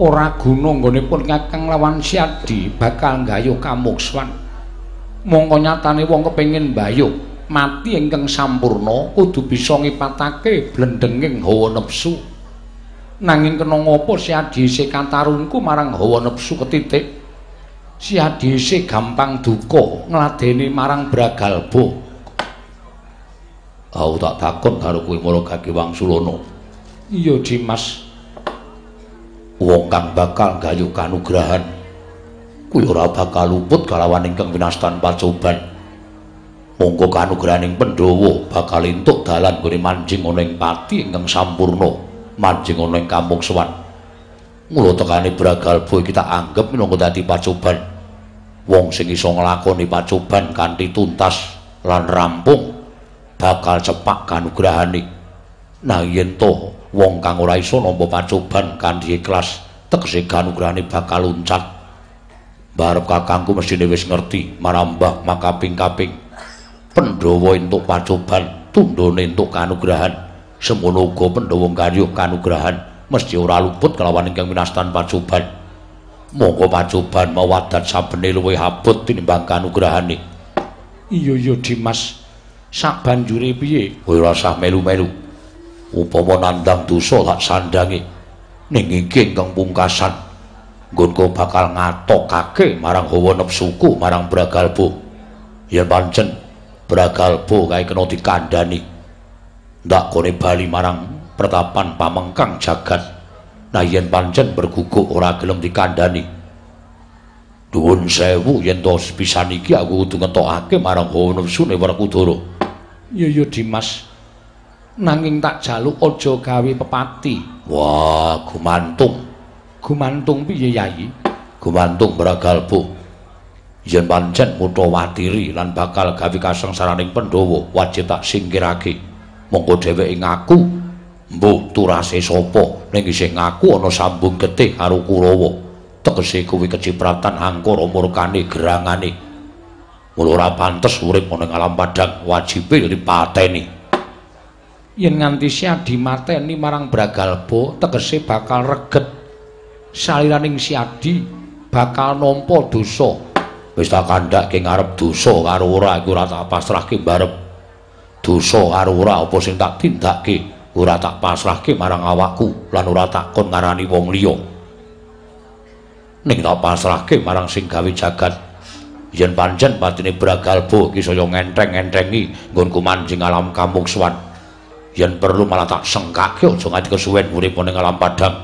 ora guna nggonipun Kakang lawan Siadi bakal nggayuh kamukswan. Mongko nyatane wong kepengin mbayuh mati ingkang sampurna kudu bisa ngipatake blendenging hawa nepsu. Nanging kena ngopo Siadi isih katarunku marang hawa nepsu ketitik. Siadi isih gampang duka ngladeni marang Bragalbo. Aku tak takon karo kowe Maragagi Wangsulana. Iya, Dimas. Wong kang bakal gayuh kanugrahan kuwi ora bakal luput kalawan ingkang winastan pacoban. Monggo kanugrahaning Pandhawa bakal entuk dalan gone manjing ana ing pati ingkang sampurna manjing ana ing kamuksuwan mula tekane Bragalbo tak anggap minangka dadi pacoban. Wong sing iso nglakoni pacoban kanthi tuntas lan rampung bakal cepak kanugrahane. Nah yen wong kang ora iso nampa pacoban kanthi ikhlas tegese kanugrahane bakal luncat barep kakangku mestine wis ngerti marambah makaping-kaping. Pandhawa entuk pacoban tundhone entuk kanugrahan. Semono uga Pandhawa gayuh kanugrahan mesti ora luput kelawan ingkang minastan pacoban. Monggo pacoban mawadat sabene luwih abot tinimbang kanugrahane. Iya iya Dimas. Sak banjure piye? Ora usah melu-melu upama nandang dosa tak sandange. Ning iki ingkang pungkasan nggonku bakal ngatokake marang hawa nepsuku marang Bragalbo. Yen pancen Bragalbo kae kena dikandhani. Ndak kone bali marang pertapan pamengkang jagat. Nah yen pancen berguguk ora gelem dikandhani. Duhun sewu yen to pisan iki aku kudu ngetokake marang hawa nepsune Werkudara. Iya iya Dimas nanging tak jaluk aja gawe pepati. Wah, gumantung. Gumantung piye, Yayi? Gumantung Bragalbo. Yen pancen mutawatiri lan bakal gawe kasengsaraning Pandhawa, wajib tak singkirake. Monggo dheweke ngaku mbuh turase sapa ning isih ngaku ana sambung getih karo Kurawa. Tegese kuwi kecipratan angkara murkane gerangane. Mula ora pantes urip ana ing alam padang, wajibe dipateni. Yen nganti Siadi mateni marang Bragalba tegese bakal reget. Saliraning Siadi bakal nampa dosa. Wis tak kandhake ngarep dosa karo ora iku ora tak pasrahke barep dosa karo ora apa sing tak tindake ora tak pasrahke marang awakku lan ora tak kon ngarani wong liya. Ning tak pasrahke marang sing gawe jagat. Yen pancen patine Bragalba iki saya ngentreng-entrengi nggonku manjing alam kamuksuwan yen perlu malah tak sengkake aja nganti kesuwen urip ning alam padang.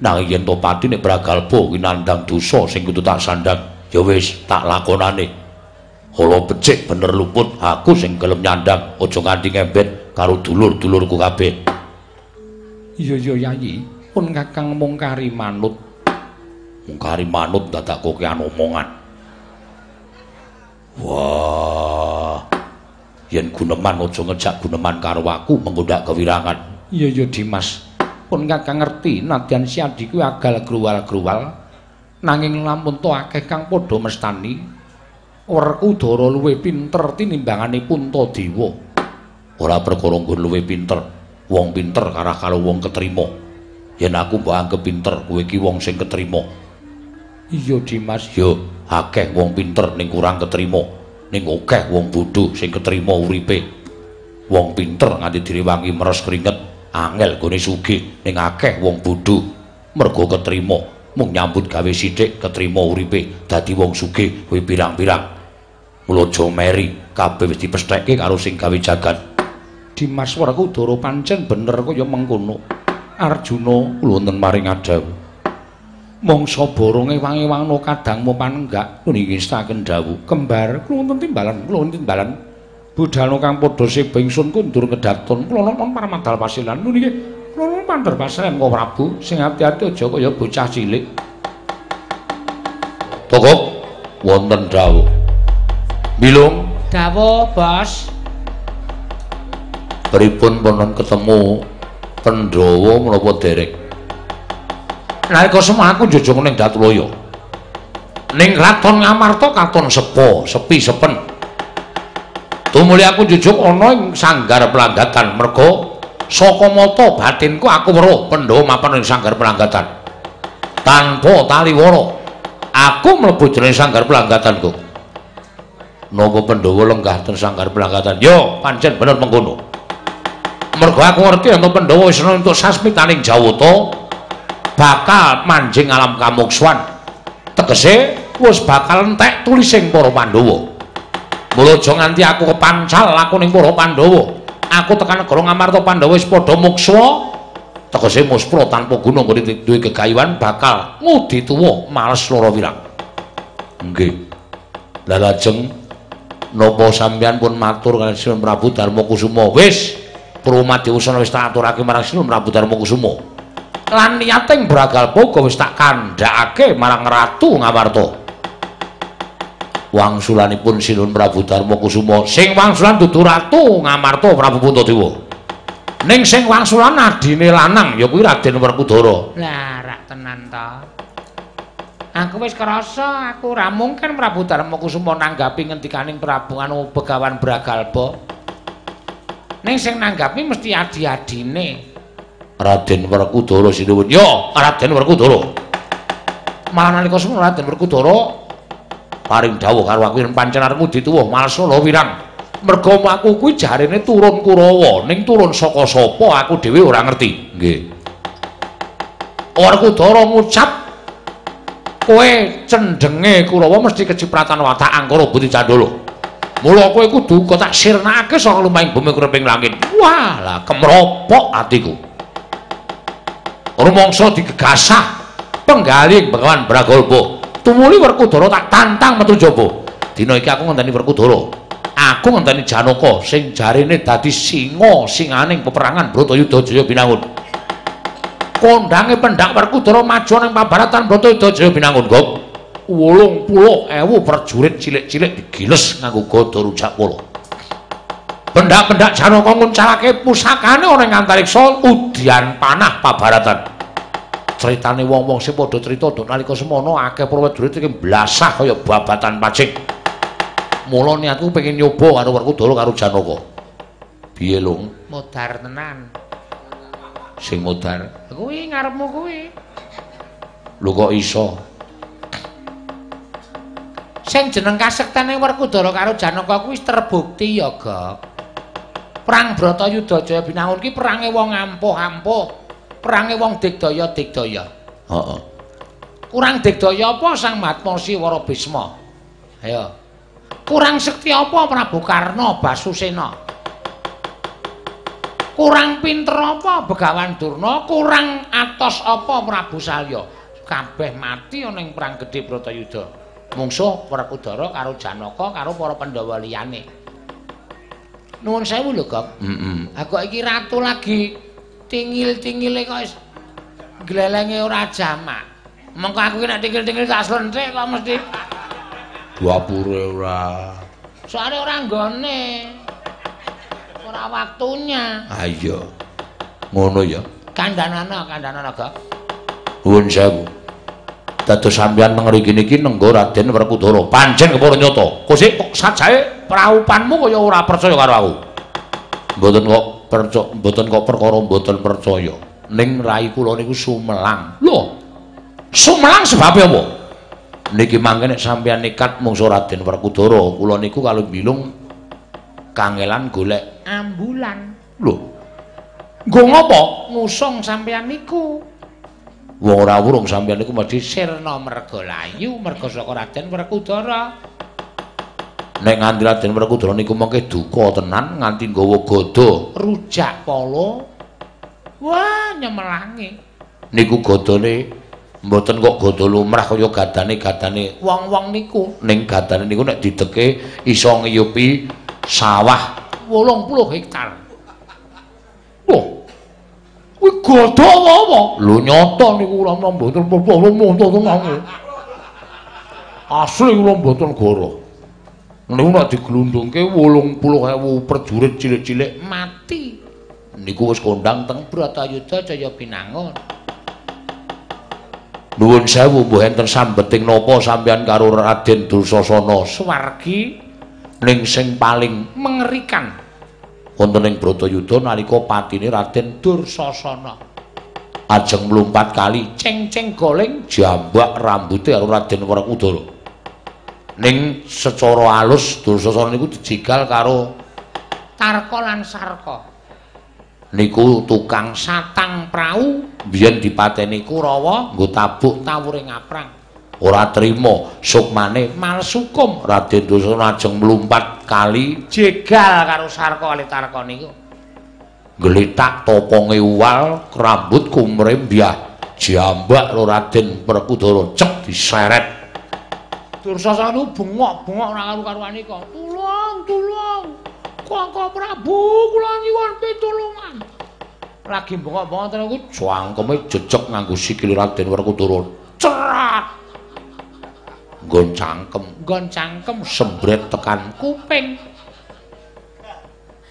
Nang yen to pati nek bragalba kuwi nandang dosa sing kudu tak sandang. Ya wis tak lakonane. Kala becik bener luput aku sing gelem nyandang aja nganti ngembet karo dulur-dulurku kabeh. Iya iya yayi pun kakang mungkari manut. Mungkari manut dadak kok omongan. Wah yen guneman aja ngejak guneman karo aku menggodak kewirangan. Iya iya Dimas. Pun kakang ngerti nadyan si adi kuwi agal gruwal-gruwal nanging lamun to akeh kang padha mestani Werkudara luwih pinter tinimbangane Puntadewa. Ora perkara nggon luwih pinter, wong pinter karah karo wong ketrima. Yen aku mbok anggap pinter, kowe iki wong sing ketrima. Iya Dimas, yo akeh wong pinter ning kurang ketrima. Ning akeh wong bodho sing ketrima uripe. Wong pinter nganti direwangi meres keringet, angel gone sugih ning akeh wong bodho mergo ketrima mung nyambut gawe sithik ketrima uripe dadi wong sugih kuwi pirang-pirang. Mula aja meri, kabeh wis dipesthekke karo sing gawe jagat. Dimas Werkudara pancen bener kaya mengkono. Arjuna wonten maring adawu. Mongso boronge wangi-wangno kadang panenggak. Niki staken dawuh. Kembar kula wonten timbalan kula wonten timbalan. Budhalno kang padha sebingsun kundur kedaton kula nonton paramadal pasilan. Niki kula nonton pandher pasilan kok Prabu sing ati-ati aja kaya bocah cilik. Tokok wonten dawuh. Bilung dawuh bos. Pripun ponon ketemu Pandhawa menapa derek nalika semua aku njujung ning Datuloyo. Ning Kraton Ngamarta katon sepo, sepi sepen. Tumuli aku njujung ana ing sanggar pelanggatan merga saka mata batinku aku weruh Pandhawa mapan ing sanggar pelanggatan. tanpa taliwara aku mlebu jroning sanggar pelanggatanku napa pandhawa lenggah ten sanggar pelangatan yo pancen bener mengkono mergo aku ngerti yen pandhawa wis untuk sasmitaning jawata bakal manjing alam kamukswan tegese wis bakal entek tulising para pandhawa. Mula aja nganti aku kepancal aku ning para pandhawa. Aku tekan negara ngamarta pandhawa wis padha muksa tegese muspra tanpa guna nggone duwe gegayuhan bakal ngudi tuwa males lara wirang. Nggih. La lajeng napa sampeyan pun matur kaliyan Sinun Prabu Darma Kusuma? Wis Purwomadi usana wis tak aturake marang Sinun Prabu Darma Kusuma lan niyating bragal poga wis tak kandhakake marang Ratu Ngamarta wangsulanipun Sinun Prabu Darma Kusuma sing wangsulan dudu Ratu Ngamarta Prabu Puntadewa Ning sing wangsulan adine lanang ya kuwi Raden Werkudara. Lah rak tenan ta. Aku wis krasa aku ora mungkin Prabu Darma Kusuma nanggapi ngendikaning Prabu anu Begawan Bragalba. Ning sing nanggapi mesti adi-adine. Raden Werkudara sinuwun. Yo, Raden Werkudara. Malah nalika semono Raden Werkudara paring dawuh karo aku yen pancen arepmu dituwuh malsala wirang. merga aku kuwi jarene turun Kurawa ning turun saka sapa aku dhewe ora ngerti nggih Werkudara ngucap kowe cendenge Kurawa mesti kecipratan watak angkara Buti Candala mula kowe kudu kok tak sirnakake saka lumahing bumi kreping langit wah lah kemropok atiku rumangsa digegasah penggaling Begawan Bragolba tumuli Werkudara tak tantang metu jaba dina iki aku ngenteni Werkudara aku ngenteni Janaka sing jarine dadi singa singaning peperangan Bratayuda Jaya Binangun. Kondange pendak Werkudara maju ning pabaratan Bratayuda Jaya Binangun, Gop. 80.000 prajurit cilik-cilik digiles nganggo gada rujak kala. Pendak-pendak Janaka nguncalake pusakane ana ing antariksa udyan panah pabaratan. Critane wong-wong sing padha crita dok nalika semono akeh prajurit iki blasah kaya babatan pacing. Mula niatku pengen nyoba karo Werkudara karo Janaka. Piye, Lung? Modar tenan. Sing modar? Kuwi ngarepmu kuwi. Lho kok iso? Sing jeneng kasektene Werkudara karo Janaka kuwi terbukti ya, Gok. Perang Bratayuda Jaya Binangun ki perange wong ampuh-ampuh. Perange wong digdaya-digdaya. Heeh. Kurang digdaya apa Sang Matmasi Wara Bisma? Ayo. Kurang sekti apa Prabu Karna Basusena? Kurang pinter apa Begawan Durna? Kurang atos apa Prabu Salya? Kabeh mati ana ing perang gedhe Bratayuda. Mungsuh Werkudara karo Janaka karo para Pandhawa liyane. Nuwun sewu lho, Gok. Heeh. Ha kok iki ratu lagi tingil-tingile kok glelenge ora jamak. Mengko aku ki nek tingil-tingil tak slenthik kok mesti Dapure ora. Soale ora nggone. Ora waktunya. Ah iya. Ngono ya. Kandhanana, kandhanana, Gak. Nuwun sewu. Dados sampeyan mriki niki nenggo Raden Werkudara. Pancen kepara nyata. Kosik kok sajae praupanmu kaya ora percaya karo aku. Mboten kok percaya, mboten kok perkara mboten percaya. Ning rai kula niku sumelang. Lho. Sumelang sebab apa? niki mangke nek sampeyan nekat mungsu Raden Werkudara, kula niku kalau bilung kangelan golek Ambulan. lho. Nggo ngopo? Ngusung sampeyan niku. Wong ora wurung sampeyan niku mesti Sirna Mergalayu merga saka Raden Werkudara. Nek nganti Raden Werkudara niku mengke duka tenan nganti nggawa gada. Rujak polo. Wah, nyemelangi. Niku gadane mboten kok gada lumrah kaya gadane-gadane Wong-wong niku ning gadane niku nek dideke iso ngiyupi sawah 80 hektar. Loh. Kuwi gada apa? Lho nyata niku ora mboten apa-apa monto tenan. Asli kula mboten goro. Niku nek diglundungke 80.000 prajurit cilik-cilik Mati. niku wis kondang teng Bratayuda Jaya Binangun. Nuwun sewu mbuh enten sambeting napa sampeyan karo Raden Dursasana Swargi ning sing paling mengerikan. wonten ing Bratayuda nalika patine Raden Dursasana. ajeng mlumpat kali ceng-ceng goleng jambak rambuté karo Raden Werkudara. Ning secara alus Dursasana niku dijegal karo Tarka lan Sarka. Niku tukang satang prau biyen dipateni Kurawa nggo tabuk tawuring aprang. Ora trima sukmane malsukum Raden Dursasana ajeng mlumpat kali jegal karo Sarka kali Tarka niku. Gletak toponge uwal, rambut kumrembyah, jambak lo Raden Werkudara cek diseret. Dursasana bengok-bengok ora karo-karuan iki. Tulung, tulung. Kakang Prabu kula nyuwun pitulungan. Lagi bengok-bengok tenan iku Cangkeme jejeg nganggo sikil Raden Werkudara. cerat Nggon cangkem nggon cangkem sembret tekan kuping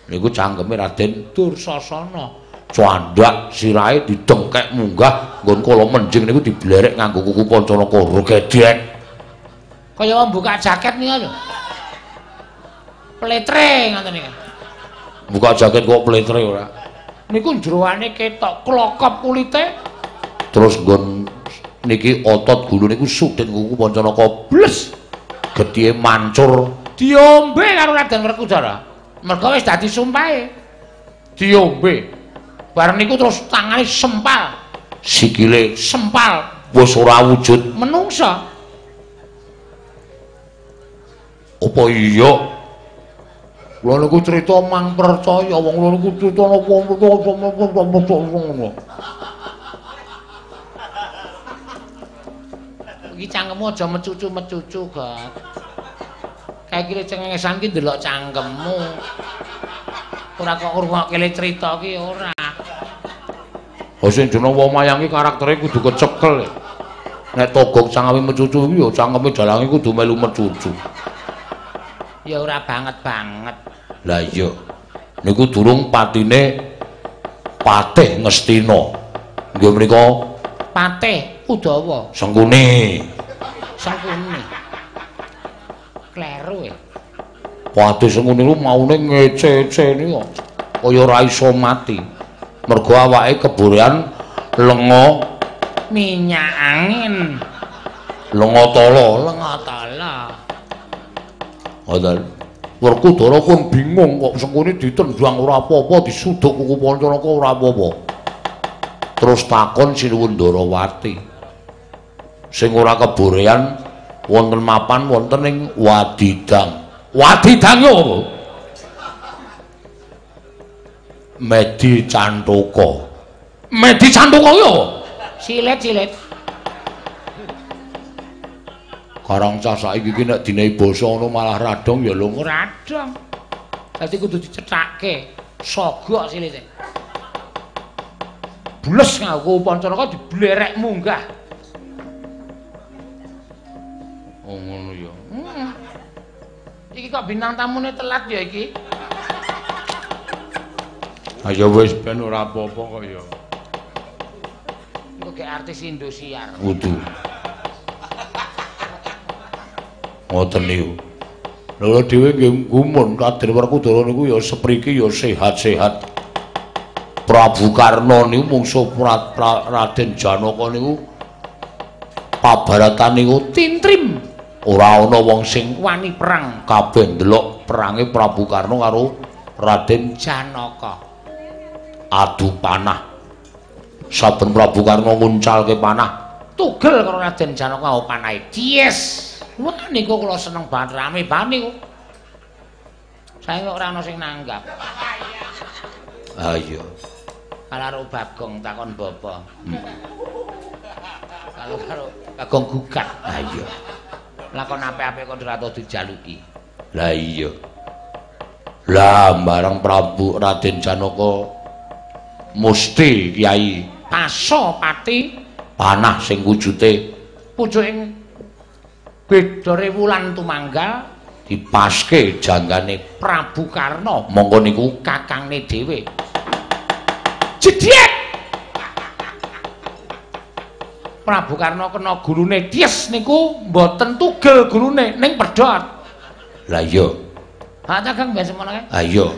niku cangkeme Raden Dursasana. Candhak sirahe didengkek munggah nggon kala menjing niku diblerek nganggo kuku Pancanaka gedhek. Kaya wong buka jaket nika lho. Pletre ngoten niku. Buka jaket kok pletre ora. Niku jeroane ketok klokop kulite. Terus nggon niki otot gulu niku sudhen kuku Pancanaka bles. Gedhe mancur Diombe karo Raden Werkudara. Mergo wis dadi sumpahe. Diombe. Bareng niku terus tangane sempal, sikile sempal wis ora wujud. menungsa. Apa iya? Kula niku crita mang percaya wong kula niku crita napa ngono. Iki cangkemmu aja mecucu-mecucu, Gak. Kayak kira cengengesan ki ndelok cangkemmu. Ora kok ngrungokke le crita ki ora. Oh sing jeneng wong mayang iki karaktere kudu kecekel. Nek togok cangkeme mecucu iki ya cangkeme dalange kudu melu mecucu. Ya ora banget-banget. Lah iya. Niku durung patine Patih Ngestina. Nggih menika Patih Udawa, Sengkuni. Sangkuni. Kleru e. Patih Sengkuni ku maune ngece-ece niku. Kaya ora iso mati. Mergo awake keborean lenga Minyak angin. lenga tala. Lengatala. Ngoten. Werkudara pun bingung kok Sengkuni ditendang ora apa-apa, disuduk kuku Pancanaka ora apa-apa. Terus takon Sinuwun Ndarawati. Sing ora keborean wonten mapan wonten ing Wadidang. Wadidang yo? Medi Cantaka. Medi Cantaka yo? Silet-silet. Karang saiki iki nek dinehi basa ngono malah radong ya lho. Radong. Dadi kudu dicethake. Sogok silite. Bles nganggo Pancanaka diblerek munggah. Oh ngono ya. Hmm. Iki kok bintang tamune telat ya iki. Ayo wis ben ora apa-apa kok ya. Iku kayak artis Indosiar. Wudu. Ngoten niku. Lha dhewe nggih gumun Raden Werkudara niku ya sepriki ya sehat-sehat. Prabu Karna niku pra, Raden Janaka niku pabaratan niku Tintrim ora ana wong sing wani perang kabeh ndelok perange Prabu Karna karo Raden Janaka. adu panah. Saben Prabu Karna nguncalke panah, Tugel karo Raden Janaka opanae. Yes. Wah niku kula seneng banget rame banget niku. Saya kok ora ana sing nanggap. ayo. Kalau karo Bagong takon bapa. Kalau karo Bagong gugat. Ayo. Lakon apik-apik kok ora dijaluki. Lah iya. Lah barang Prabu Raden Janaka musti Kyai Paso pati panah sing wujude pucuking bedore wulan tumanggal dipaske janggane Prabu Karna monggo niku kakangne dhewe. Jedhek. Prabu Karna kena gurune Tyes niku mboten tugel gurune ning pedhot. lah iya Ha ta Kang biasa ngono kae. ayo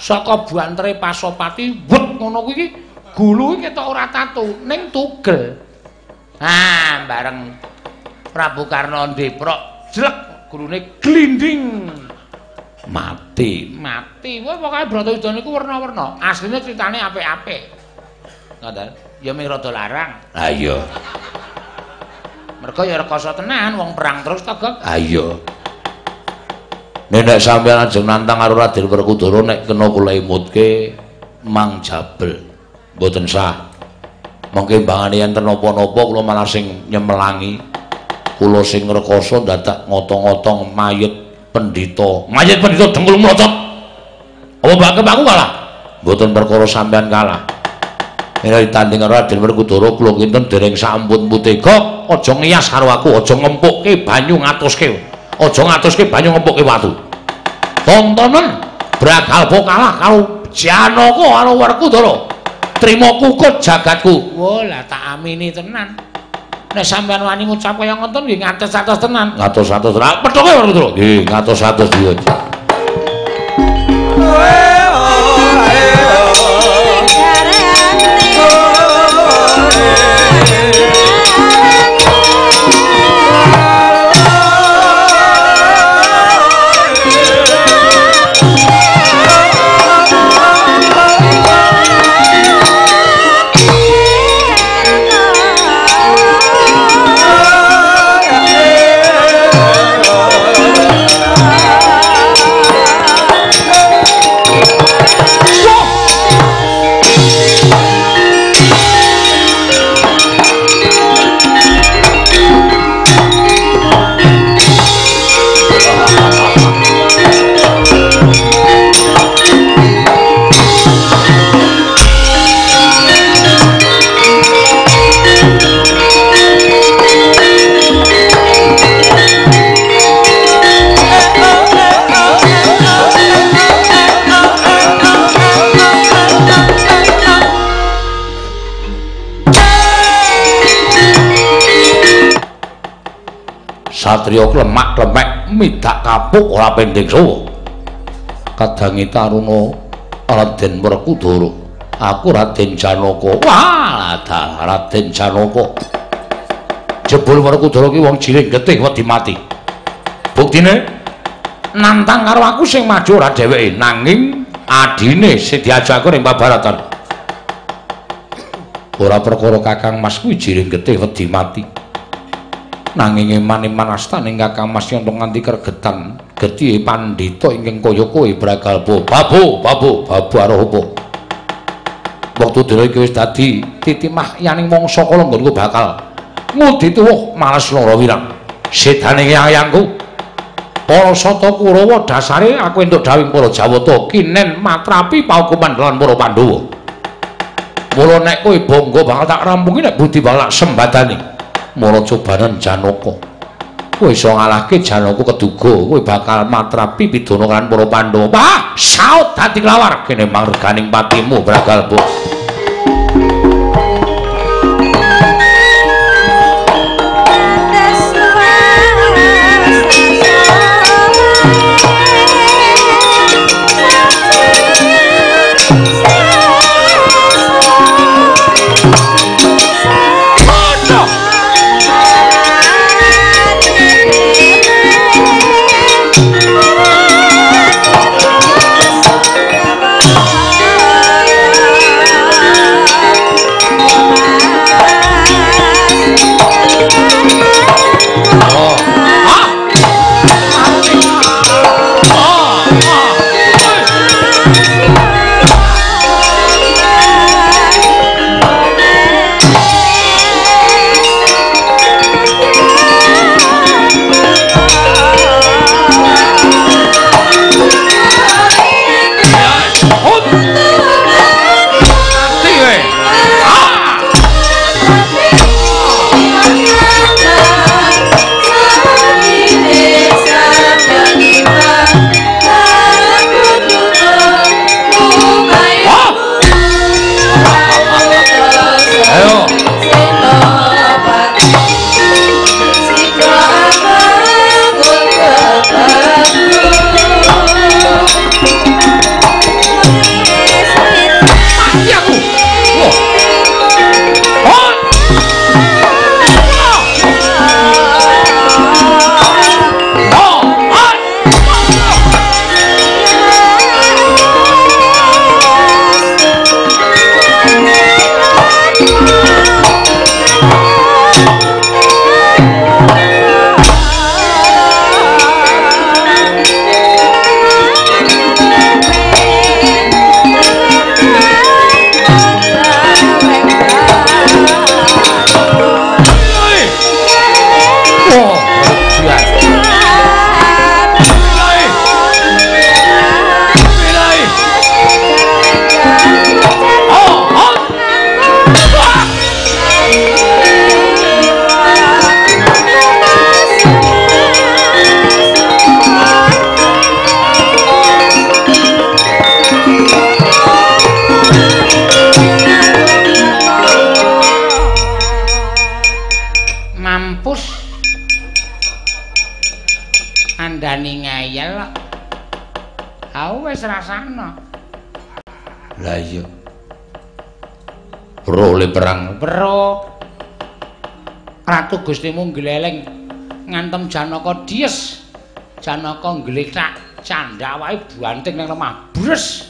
Saka buantere Pasopati wet ngono kuwi iki gulu ketok ora tatu ning tugel ah bareng Prabu Karno ndeprok jlek gulune glinding. Mati. Mati. Wah pokoke Bratayuda niku werna-werna. Asline critane apik-apik. Ngoten ya ming rada larang. Ha iya. Mergo ya rekoso tenan wong perang terus to Gek? Ha iya. Nek sampeyan ajeng nantang karo Raden Werkudara nek kena kula imutke Mang Jabel. Mboten sah. Mengke mbangane enten napa-napa kula malah sing nyemelangi. Kula sing rekoso dadak ngotong-ngotong mayit pendhita. Mayit pendhita dengkul mlocot. Apa mbak aku kalah? Mboten perkara sampeyan kalah. Nek ditanding karo Raden Werkudara kula kinten dereng sampun putega, aja ngiyas karo aku, aja ngempukke banyu ngatuske. aja ngatuske banyu ngempuke watu. Tontonen Bragal kalah karo Janaka karo Werkudara. Trima kukut jagatku. Wah, lah tak amini tenan. Nek sampean wani ngucap kaya ngoten nggih ngatos-atos tenan. Ngatos-atos. Pedhoke Werkudara. Nggih, ngatos-atos Satrio klemak-klemek midak kapuk ora pendek sawa. Kadangi taruna Raden Werkudara. Aku Raden Janaka. Wah, ada Raden Janaka. Jebul Werkudara ki wong jiring getih wedi mati. Buktine nantang karo aku sing maju ora dheweke, nanging adine sing diajak ning babaratan. Ora perkara Kakang Mas kuwi jiring getih wedi mati. Nanging iman-iman astan ing Kakang Mas Yonto nganti kergetan gedhi pandhita ingkang kaya kowe bragal babu babu babu arep apa? Wektu dhewe iki wis dadi titimah yaning mangsa kala nggonku bakal. Ngudi tuwuh males lara wirang. Sedane ayangku. Para sata kurawa dasare aku entuk dawing para jawata kinen matrapi paukuman lan para pandhawa. Mula nek kowe bangga bakal tak rampungi nek budi bakal sembadani mara cobanan Janaka. Kowe iso ngalahke Janaka keduga, kowe bakal matrapi pidana kan para Pandhawa. Saut dadi lawar kene mangreganing patimu Bragalbu. Ratu Gustimu gleleng ngantem Janaka dies. Janaka ngletak candha wae banting ning lemah. Bres.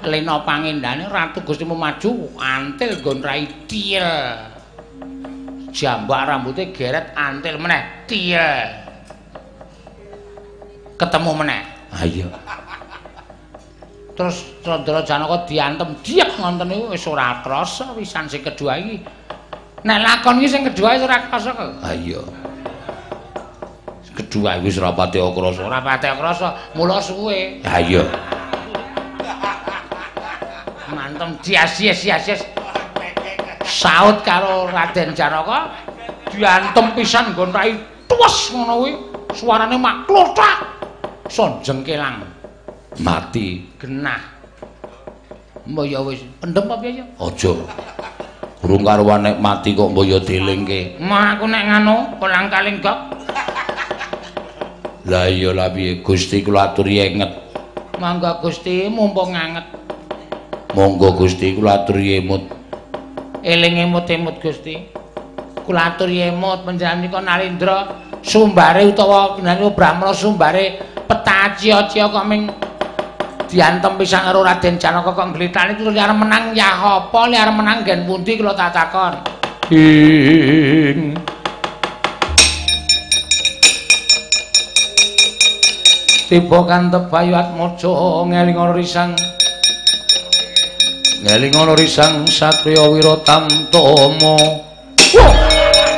Lena pangendane Ratu Gustimu maju antil nggon rai tiel. Jambak rambutnya geret antil meneh tiel. Ketemu meneh. Ayo. terus Candra Janaka diantem diak ngonten niku wis ora krasa wisan sing kedua iki. Nek lakon iki sing kedua wis ora krasa kok. Ha iya. Kedua iki wis ora pati krasa. Ora pati krasa, mula suwe. Ha iya. Mantem dias-dias-dias. Saut karo Raden Janaka diantem pisan nggon rai tuwes ngono kuwi. Suarane mak klothak. Son jengkelang. mati genah mbaya wis pendem apa ya aja urung karuan nek mati kok mbaya delingke mah aku nek ngono kolang kaling gok lah iya lah piye Gusti kula aturi enget. Mangga Gusti mumpung nganget. Monggo Gusti kula aturi emut. Eling emut-emut Gusti. Kula aturi emut panjenengan Narendra sumbare utawa panjenengan Brahmana sumbare petaci-cia kok ming diantem pisan karo Raden Janaka kok glitane terus arep menang ya apa? Li arep menang gen pundi kula tak takon? Ing tiba kantep bayu atmaja ngeling ana risang. Ngeling ana risang satriya wiratamtama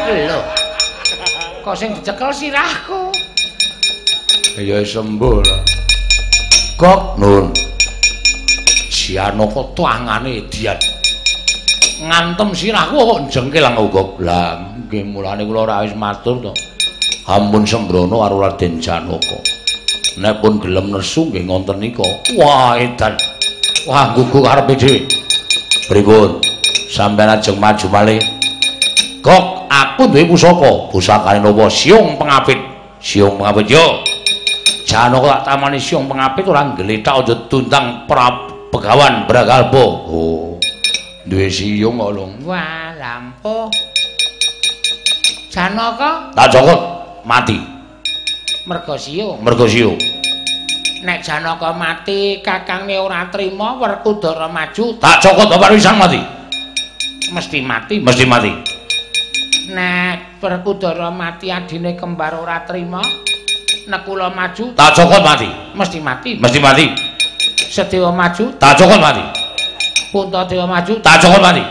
lho kok sing dicekel sirahku? Ya sembuh lah Gok nun. Janaka tangane dian. Ngantem sirahku kok jengkel uga. Lah nggih mulane kula ora wis matur to. Ampun sembrono karo Raden Janaka. Nek pun gelem nesu nggih ngonten nika. Wah edan. Wah gugu karepe dhewe. Pripun? Sampeyan ajeng maju malih. Gok, aku duwe pusaka. Pusakane napa? Siung pengapit. Siung pengapit yo. Janaka tak tamani siung pengapit ora nggletak aja tuntang prabegawan bragalbo. Oh. Duwe siung kok lho. Wah, lampu. Janaka Tak cokot mati. mergo siung. Mergo siung. Nek Janaka mati, kakange ora trima Werkudara maju, Tak cokot bapak wisan mati. mesti mati. Mesti mati. Nek Werkudara mati adine kembar ora trima, nek kula maju, Tak cokot mati. mesti mati. Mesti mati. Sedewa maju, Tak cokot mati. Puntadewa maju, Tak cokot mati.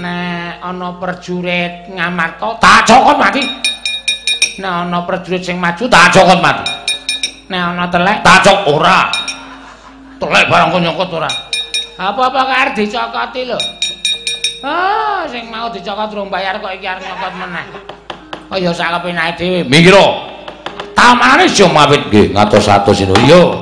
nek ana prajurit ngamarta, tak cokot mati. Nek ana prajurit sing maju, tak cokot mati. nek ana telek, Tak cok ora. Telek barang kok nyokot ora. apa-apa kok arep dicokoti lho. Ah, sing mau dicokot durung bayar kok iki arep nyokot meneh. Kaya sak kepenake dhewe. Minggiro. Tamane siung mawit nggih ngatos-atos ino. Yo.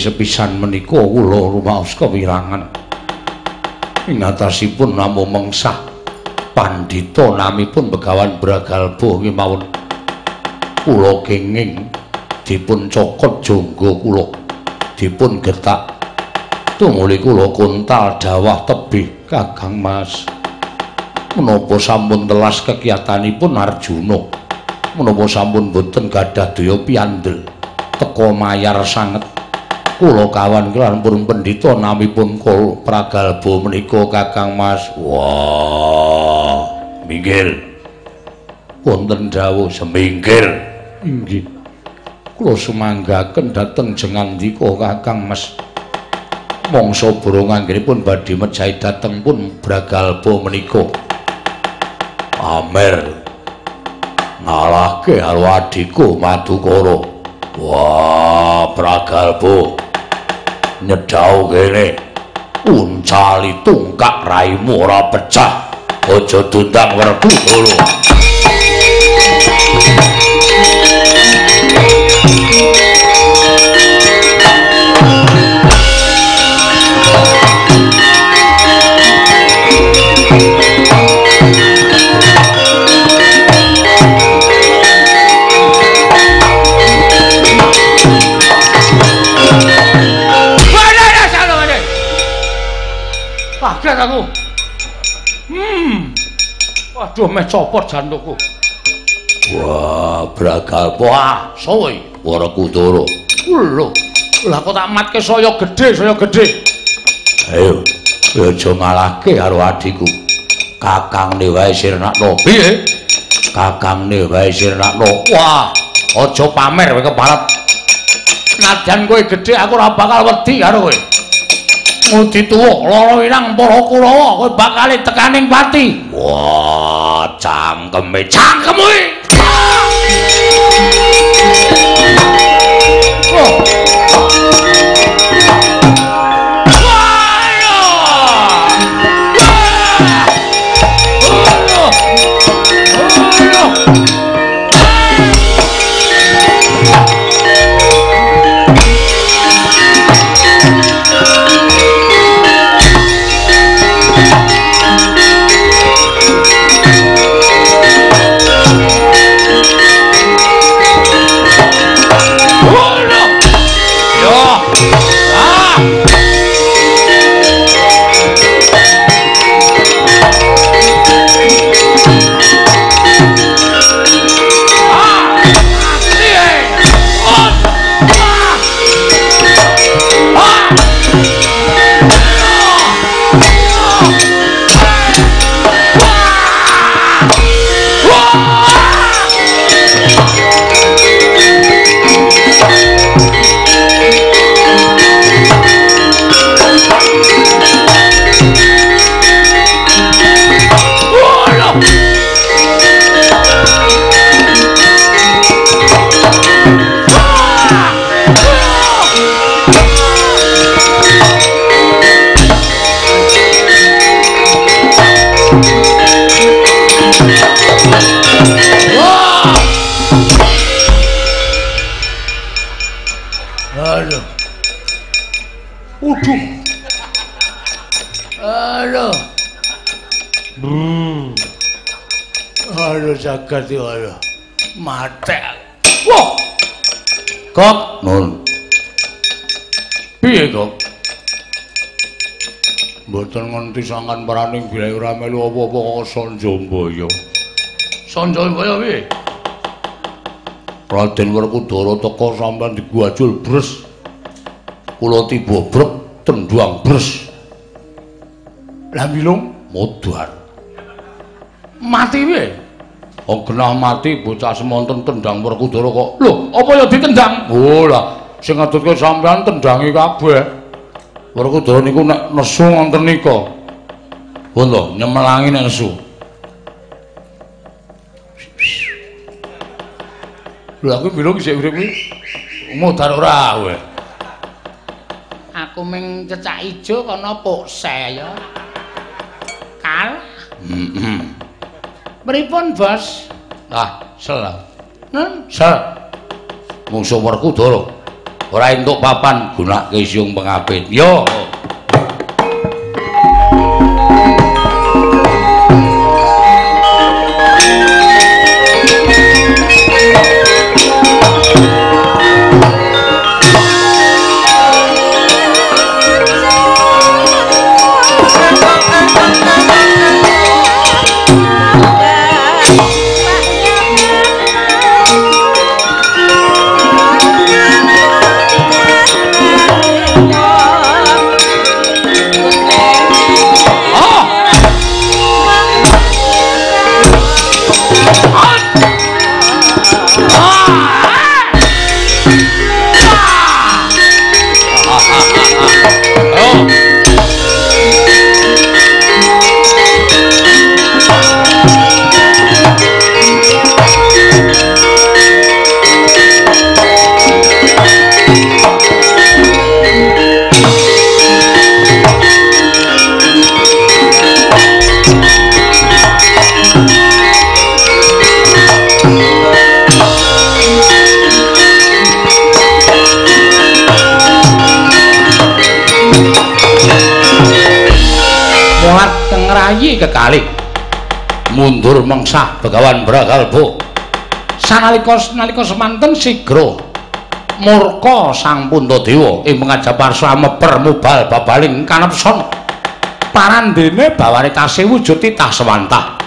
Sepisan menika kula rumaos kewirangan. Ing atasipun namung mengsah pandhita namipun Begawan Bragalba kemawon. Kula kenging dipun cokot jangga kula dipun getak tumuli kula kuntal dawah tebih Kakang Mas. Menapa sampun telas kegiatanipun Arjuna? Menapa sampun boten gadah daya piandel teka mayar sanget kula kawan kelan pun pendhita namipun Kul Pragalba menika Kakang Mas. Wah, minggir. Wonten dawuh semingkir. Inggih. Kula sumanggaken dhateng jengandika Kakang Mas. mongso burung anggenipun badhe mejahi dhateng pun Bragalba menika. Amer ngalahke karo adhiku Madukara. Wah, Bragalba nyedhau kene. Uncali tungkak raimu ora pecah. Aja dundang werku lho. Kaget aku. Hmm. Waduh meh copot jantungku. Wah, Bragalba ah, sowe Warakudara. Lho. Lah kok tak matke saya gedhe, saya gedhe. Ayo, aja ngalahke karo adhiku. Kakangne wae sirnakno. Piye? Kakangne wae sirnakno. Wah, aja pamer kowe keparep. Nadyan kowe gedhe aku ora bakal wedi karo kowe. Ngudi tuwa, lara irang para Kurawa, kowe bakal tekaning pati. Wah, cangkeme cangkeme. Aduh jagat iki aduh. Matek. Wah. Kok Nun, piye kok? mboten ngerti sangan paraning bilai ora melu apa-apa kok Sanjambaya. Sanjaya piye? Raden Werkudara teka sampean diguajul bres. Kula tiba brek tendhuang bres. Lah bilung Modar. mati piye? Wong genah mati bocah semonten tendang Werkudara kok. Lho, apa ya ditendang? Oh lah, sing ngadutke sampean tendangi kabeh. Werkudara niku nek nesu wonten nika. Oh lho, nyemelangi nek nesu. Lho aku bilung isih urip iki. Modar ora kowe. Aku ming cecak ijo kono pokse ya. Kal. Heeh. Pripun, Bos? Ah, salah. Sa. Mungsu Werkudara. Ora entuk papan gunake siung pengapit. Yo. Mundur mengsah begawan bragalbo sanalika nalika semanten sigra murka sang puntadewa ing mengajab parsa meper mubal babaling kanepson parandene bawane tasih wujud titah sewantah.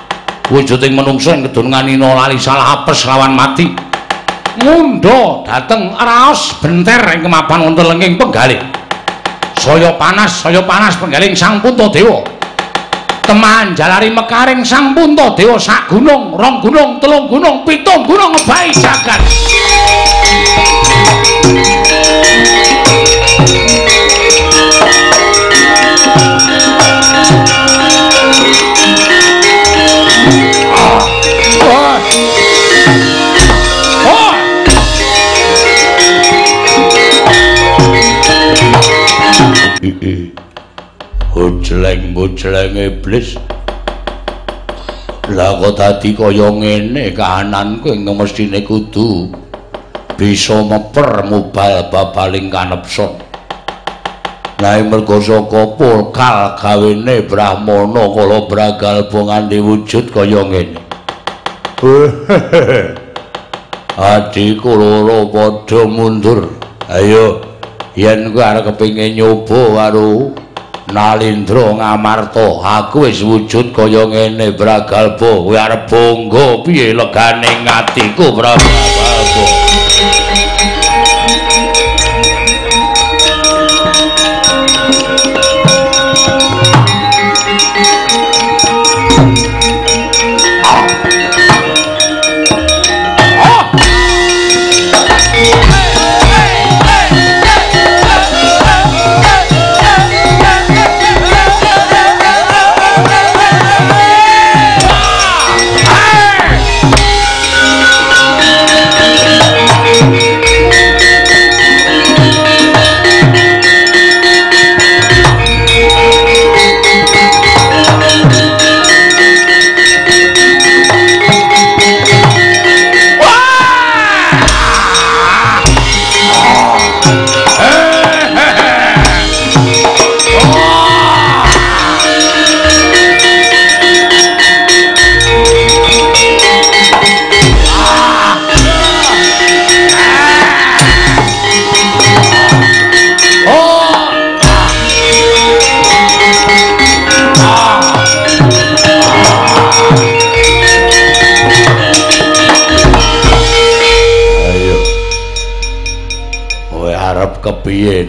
Wujuding menungsa ing kedununganina lali salah apes lawan mati. Ngundha dhateng raos benter ing kemapan wonten lenging penggalih. Saya panas saya panas penggaling sang puntadewa Teman jalari mekaring sang punta dewa sak gunung, rong gunung, telung gunung, pitung gunung ngebai jagat. Hujleng-hujleng iblis. Lah kok dadi kaya ngene kahananku ing mestine kudu bisa meper mubal babaling kanepson. Lah mergo saka pulkal gawene Brahmana kala bragal nganti wujud kaya ngene. Adikku loro padha mundur. Ayo yen kowe arep kepengin nyoba karo Nalindra ngamarta aku wis wujud kaya ngene Bragalba kowe arep bangga piye legane atiku Bragalba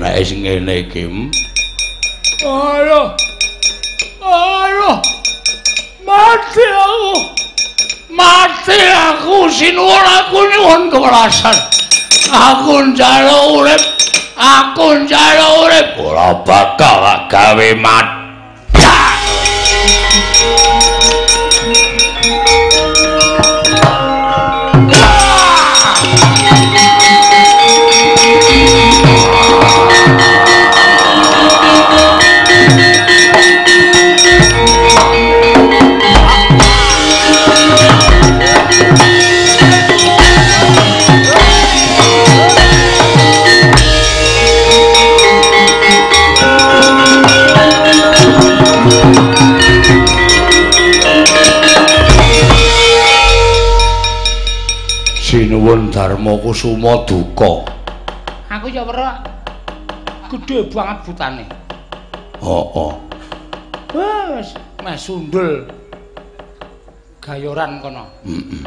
nek sing ngene iki? Ayo. Ayo. Mati aku. Mati aku sinuwun aku nyuwun kewelasan. Aku njaluk urip. Aku njaluk urip. Ora bakal gawe mati. Dharma Kusuma duka. Aku ya weruh gedhe banget butane. Heeh. Wes, meh sundul. Gayoran kono. Heeh.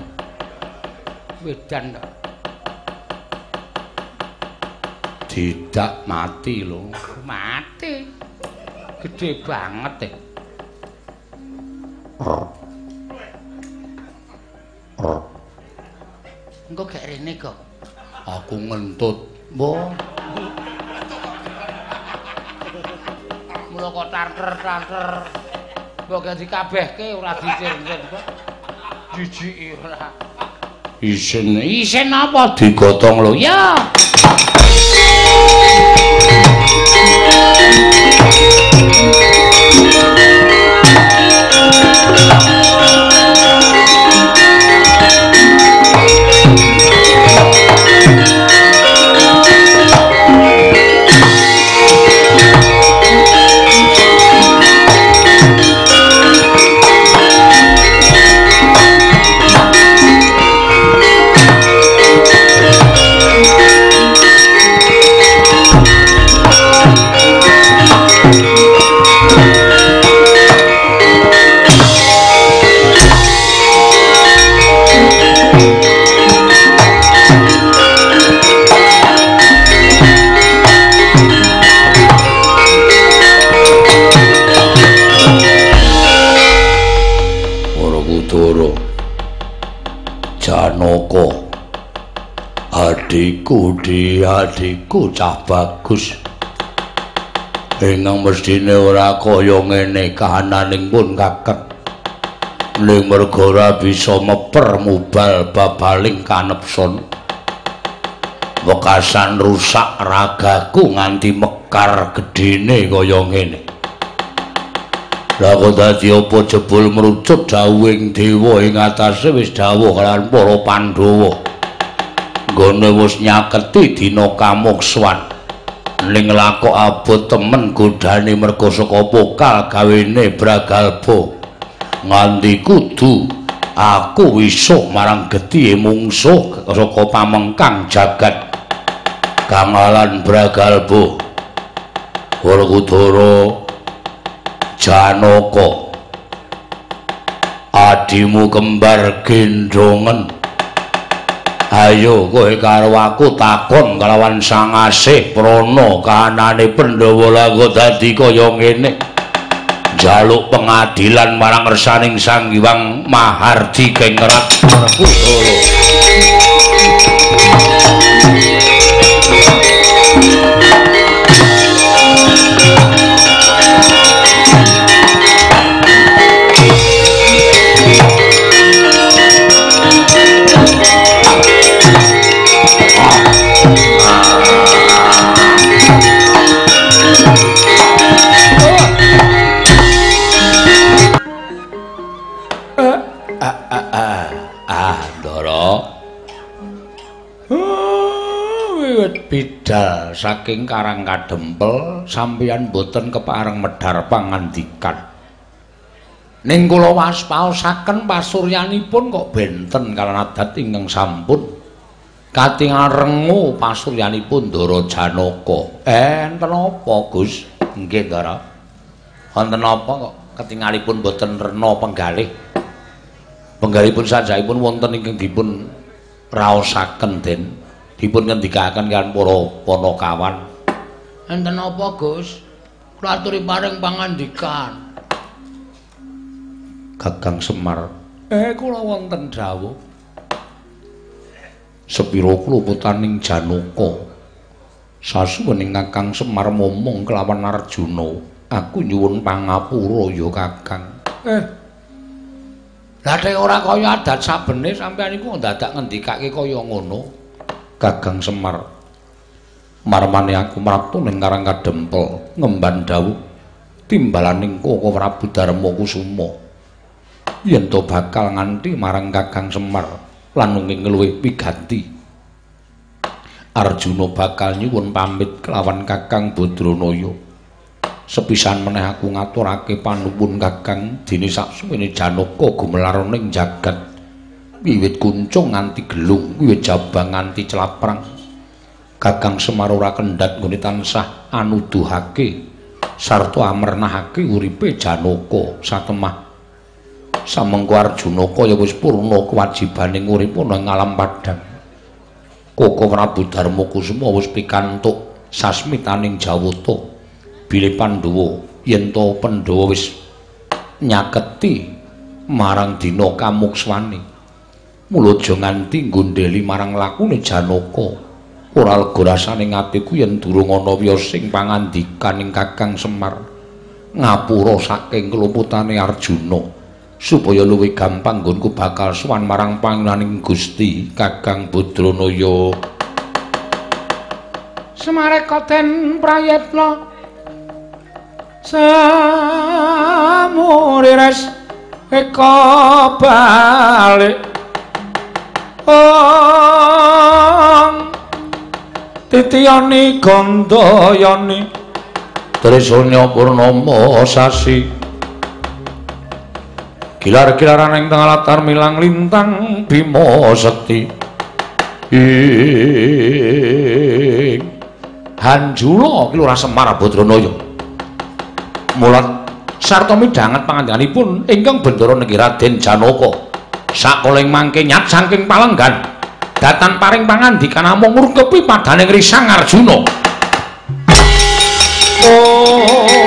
Wedan to. Tidak mati lho. Mati. Gedhe banget e. Engko gek rene kok. Aku ngentut. Mbah. Mula kok tarter-tarter. Mbok ganti kabehke ora dicir-cir kok. Jijiki ora. Isin Isin apa? digotong lho. Ya. Para Adikku di adikku cah bagus. Ingkang mestine ora kaya ngene kahananing pun kakek. Ning merga ora bisa meper mubal babaling kanepson. Wekasan rusak ragaku nganti mekar gedene kaya ngene. Lah kok dadi apa jebul merucut dawuhing dewa ing atase wis dawuh lan para Pandhawa. Nggone wis nyaketi dina kamukswan. Ning lakok abot temen godane merga saka pokal gawene bragalba. Nganti kudu aku wisuk marang getihe mungsuh saka pamengkang jagat. Kangalan bragalba. Werkudara Janaka Adimu kembar gendongen Ayo kowe karo aku takon kelawan sang asih prana kahanane Pandhawa laga dadi kaya ngene. Jaluk pengadilan marang ngersaning Sang Hyang Mahardi Kengrat. Werkudara Bidal saking Karang Kadempel sampeyan boten kepareng medhar pangandikan. Ning kula waspaosaken pasuryanipun kok benten kalian adat ingkang sampun katingal rengu pasuryanipun Ndara Janaka. Eh, enten apa, Gus? Nggih, Ndara. Wonten apa kok ketingalipun boten rena penggalih? Penggalipun sajaipun wonten ingkang dipun raosaken den dipun ngendikaken kan para panakawan. Enten apa, Gus? Kula aturi paring pangandikan. Gagang Semar. Eh kula wonten dawuh. Sepira kluputaning Janaka. Sasuwening Kakang Semar momong kelawan Arjuna, aku nyuwun pangapura ya Kakang. Eh. Lah nek ora kaya adat sabene sampeyan iku dadak ngendikake kaya ngono. Gagang Semar. Marmane aku mraptu ning Karang Kadempel ngemban dawuh timbalaning Koko Prabu Darma Kusuma. Yen to bakal nganti marang Kakang Semar lan nunging luwih piganti. Arjuna bakal nyuwun pamit kelawan Kakang Badranaya. Sepisan meneh aku ngaturake panuwun Kakang dene saksuwene Janaka gumelar ning jagat wiwit kuncung nganti gelung wiwit jabang nganti celaprang. Kakang Semar ora kendhat nggone tansah anuduhake sarta amernahake uripe Janaka satemah. Samengko Arjunaka ya wis purna kewajibane ngurip ana ing alam padhang Koko Prabu Darma Kusuma wis pikantuk sasmitaning Jawata. Bilih Pandhawa yen to Pandhawa wis nyaketi marang dina kamukswane mulo aja nganti nggondheli marang lakune Janaka. Ora lega rasane atiku yen durung ana wiyosing pangandikan Kakang Semar. Ngapura saking kelumputane Arjuna. Supaya luwih gampang nggonku bakal suwan marang pangenaning Gusti Kakang Badranaya. Semarekaten prayetna. Samuriras eka balik Om titiyani gandayani trisanya purnama sasi. Gilar-gilaran ing tengah latar milang lintang bima sekti ing hanjula ki lurah semar badranaya mulat sarta midhanget pangandikanipun ingkang bendara negeri Raden Janaka sakoling mangke nyat saking palenggan datan paring pangandikan namung ngrukepi padaning Risang Arjuna. Oh.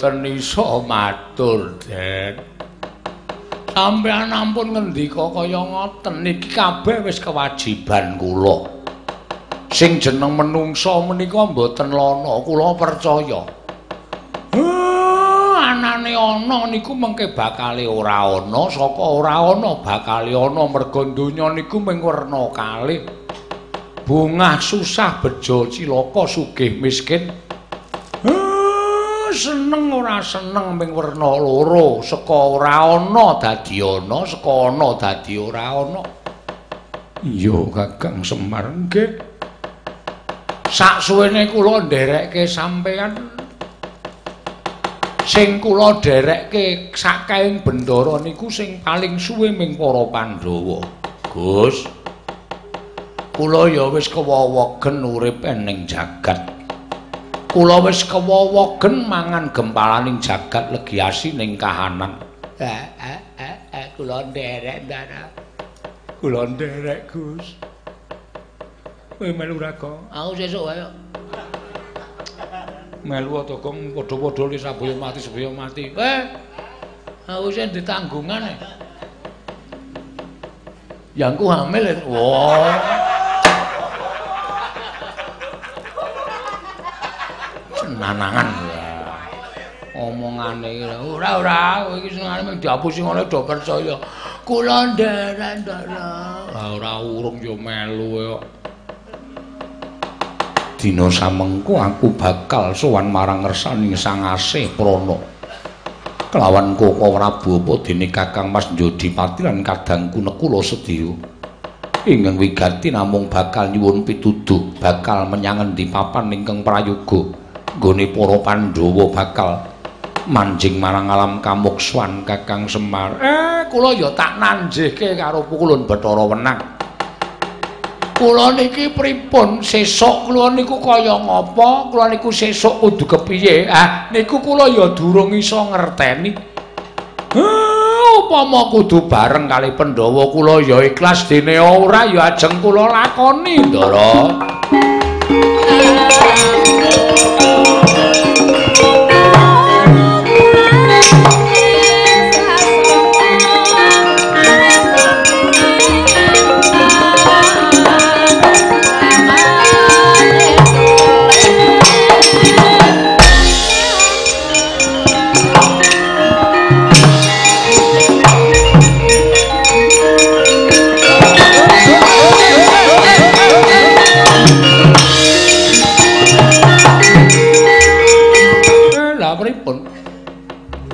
Mboten iso matur, Den. Sampeyan ampun ngendika kaya ngoten iki kabeh wis kewajiban kula. Sing jeneng menungsa menika mboten lono, kula percaya. anane ana niku mengke bakale ora ana, saka ora ana bakale ana merga donya niku mung werna kalih. Bungah susah bejo cilaka sugih miskin. Seneng ora seneng ming werna loro. Saka ora ana dadi ana saka ana dadi ora ana. Iya kakang semar. Nggih. Sak suwene kula nderekke sampean sing kula nderekke sakaing bendara niku sing paling suwe ming para pandhawa. Gus kula ya wis kewewegen urip ning jagat kula wis kewowogen mangan gempalaning jagat legiasi ning kahanan. Eh eh eh eh kula nderek ndara. Kula nderek Gus. Kowe melu ra kok? Aku sesuk wae. Melu to kok padha-padha li sabaya mati sabaya mati. Eh. Aku sing ditanggungan. Yang ku hamil. Wah. Nanangan. Omongane ora ora kowe iki senengane mung diapusi ngene do percaya kula nderek ndara ora urung yo melu kok dina samengko aku bakal sowan marang ngersaning sang asih prana. Kelawan koko prabu apa dene kakang mas njodipati lan kadangku nekula sedya ingkang wigati namung bakal nyuwun pituduh bakal menyang endi papan ingkang prayoga nggone para Pandhawa bakal manjing marang alam kamukswan Kakang Semar. Eh, kula ya tak nanjihke karo pukulun Bathara Wenang. Kula niki pripun sesuk kula niku kaya ngapa? Kula niku sesuk kudu kepiye? Ah, niku kula ya durung iso ngerteni. upama kudu bareng kali Pandhawa kula ya ikhlas dene ora ya ajeng kula lakoni, Ndara. Thank you.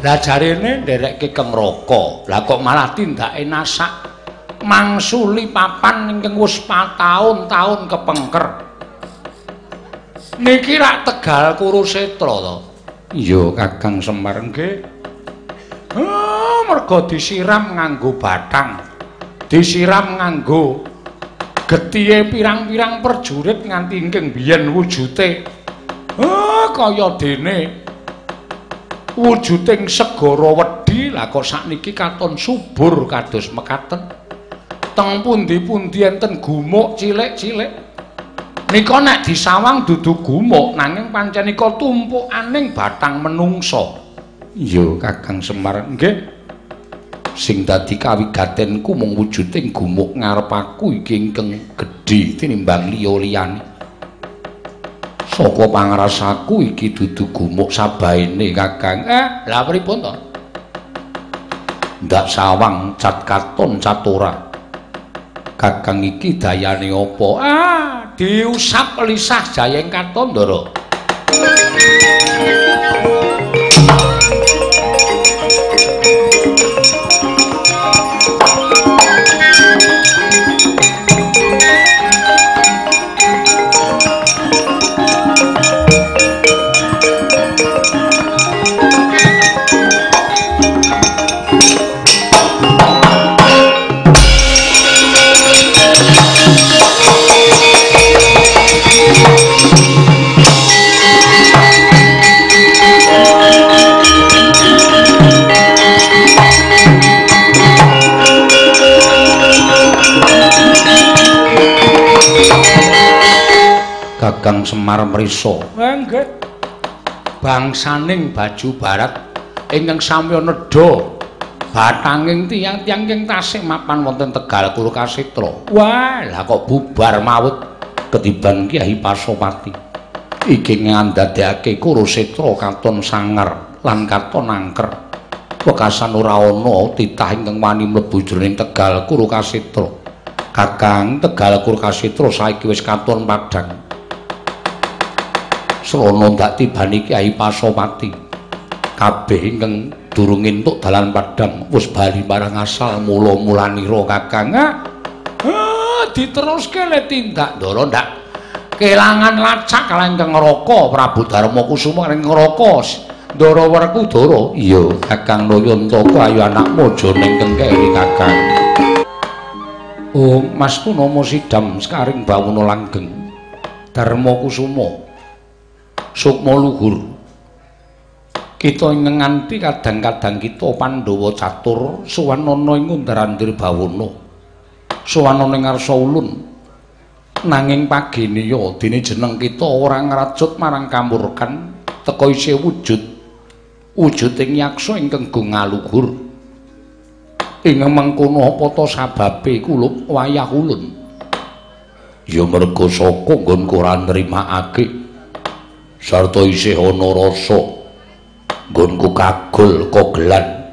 Lah jarene nderekke keng raka. Lah kok malah tindake nasak mangsuli papan ingkang wis taun-taun kepengker. Niki rak Tegal Kurusetra to. Iya Kakang Semar nggih. Oh, mergo disiram nganggo bathang. Disiram nganggo getihe pirang-pirang perjurit nganti ingkang biyen wujute. Oh, kaya dene wujuding segara wedi lah kok sakniki katon subur kados mekaten. Teng pundi-pundi enten gumuk cilik-cilik. Nika nek disawang dudu gumuk nanging pancen nika tumpukaning bathang menungsa. Iya Kakang Semar nggih. Sing dadi kawigatenku mung wujuding gumuk ngarep aku iki ingkang gedhe tinimbang liya-liyane. Saka pangrasaku iki dudu gumuk sabaene Kakang. Eh, lha pripun to? Ndak sawang cat katon cat ora. Kakang iki dayane apa? Ah, diusap lisah jayeng katon ndara. Gagang Semar mrisa. Nggih. Bangsaning baju barat ingkang samya nedha batanging tiyang-tiyang ing tasih mapan wonten Tegal Kasitra. Wah, lah kok bubar mawut ketiban Kyai Pasopati. Iki ngandadekake Kurusetra katon sangar lan katon angker. Wekasan ora ana titah ingkang wani mlebu jroning Tegal Kasitra. Kakang Tegal Kasitra saiki wis katon padhang. Srana ndak tibani Kyai Pasopati. Kabeh ingkang durung entuk dalan padhang wis bali marang asal mula-mulanira Kakang. Ah, diteruske le tindak ndara ndak kelangan lacak kala ingkang ngraka Prabu Darma Kusuma ing ngraka Ndara Werkudara. Iya, Kakang Nayantaka ayo anak mojo ning kengkeri Kakang. Oh, Mas Punama Sidam sekaring bawuna langgeng. Darma Kusuma. Sukma luhur. Kita ingkang nganti kadang-kadang kita Pandhawa catur suwanana ing Undarandir Bawana. Suwanana ing ngarsa ulun. Nanging paginiya dene jeneng kita ora ngracut marang kamurkan teka isih wujud. Wujuding yaksa ingkang ngaluhur. Ing mengkono apa ta sababe kulup wayah ulun. Ya merga saka nggonku ora nrimakake sarta isih ana rasa. Nggonku kagul kogelan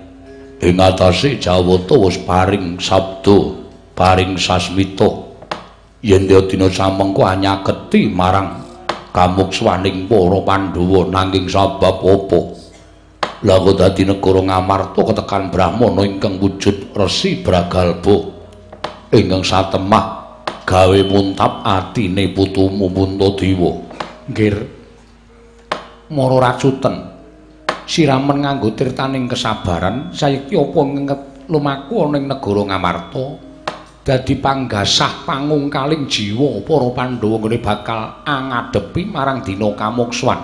ing atase Jawata wis paring sabda paring sasmita. Yen dina samengko anyaketi marang kamukswaning para Pandhawa nanging sabab apa? Lha kok dadi negara Ngamarta ketekan Brahmana ingkang wujud Resi Bragalba. Ingkang satemah gawe muntap atine putumu Puntadewa nggih mara racuten. Siramen nganggo tirtaning kesabaran sayekti apa nget lumaku ana ing negara Ngamarta. Dadi panggasah pangungkaling jiwa para Pandhawa ngene bakal angadepi marang dina kamukswan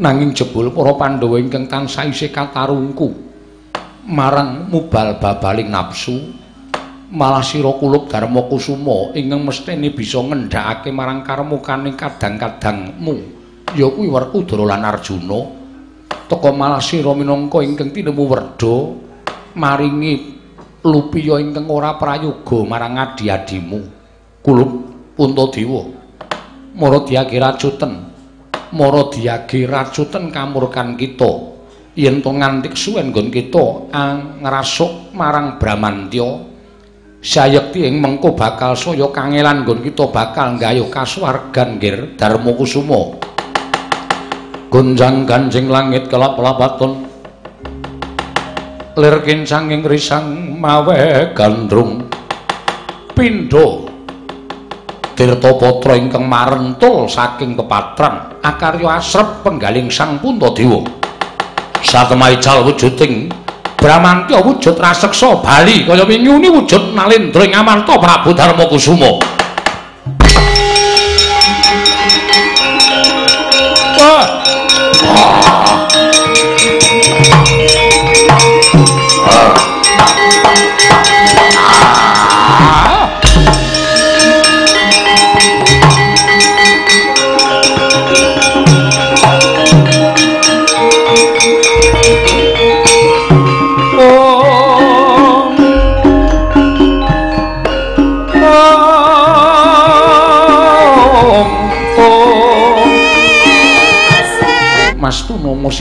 nanging jebul para Pandhawa ingkang tansah isih katarungku. Marang mubal babaling nafsu malah sira kulup Darma Kusuma ingkang mestine bisa ngendhakake marang karmukaning kadang-kadangmu ya kuwi Werkudara lan Arjuna. Teka malasira minangka ingkang tinemu werda maringi lupiya ingkang ora prayoga marang adi-adimu. Kulup Puntadewa mara diage racuten mara diage racuten kamurkan kita. Yen to nganti suwen nggon kita ngrasuk marang Bramantya. Sayekti ing mengko bakal saya kangelan nggon kita bakal nggayuh kasuwargan nggir Darma Kusuma gunjang ganjing langit kelap-lapaton lir kincang ing risang mawe gandrung. Pindho Tirta Patra ingkang marentul saking kepatran akarya asrep penggaling Sang Puntadewa. Satemaical wujuding Bramantya wujud raseksa bali kaya minyuni wujud Nalendra ing Amarta Prabu Darma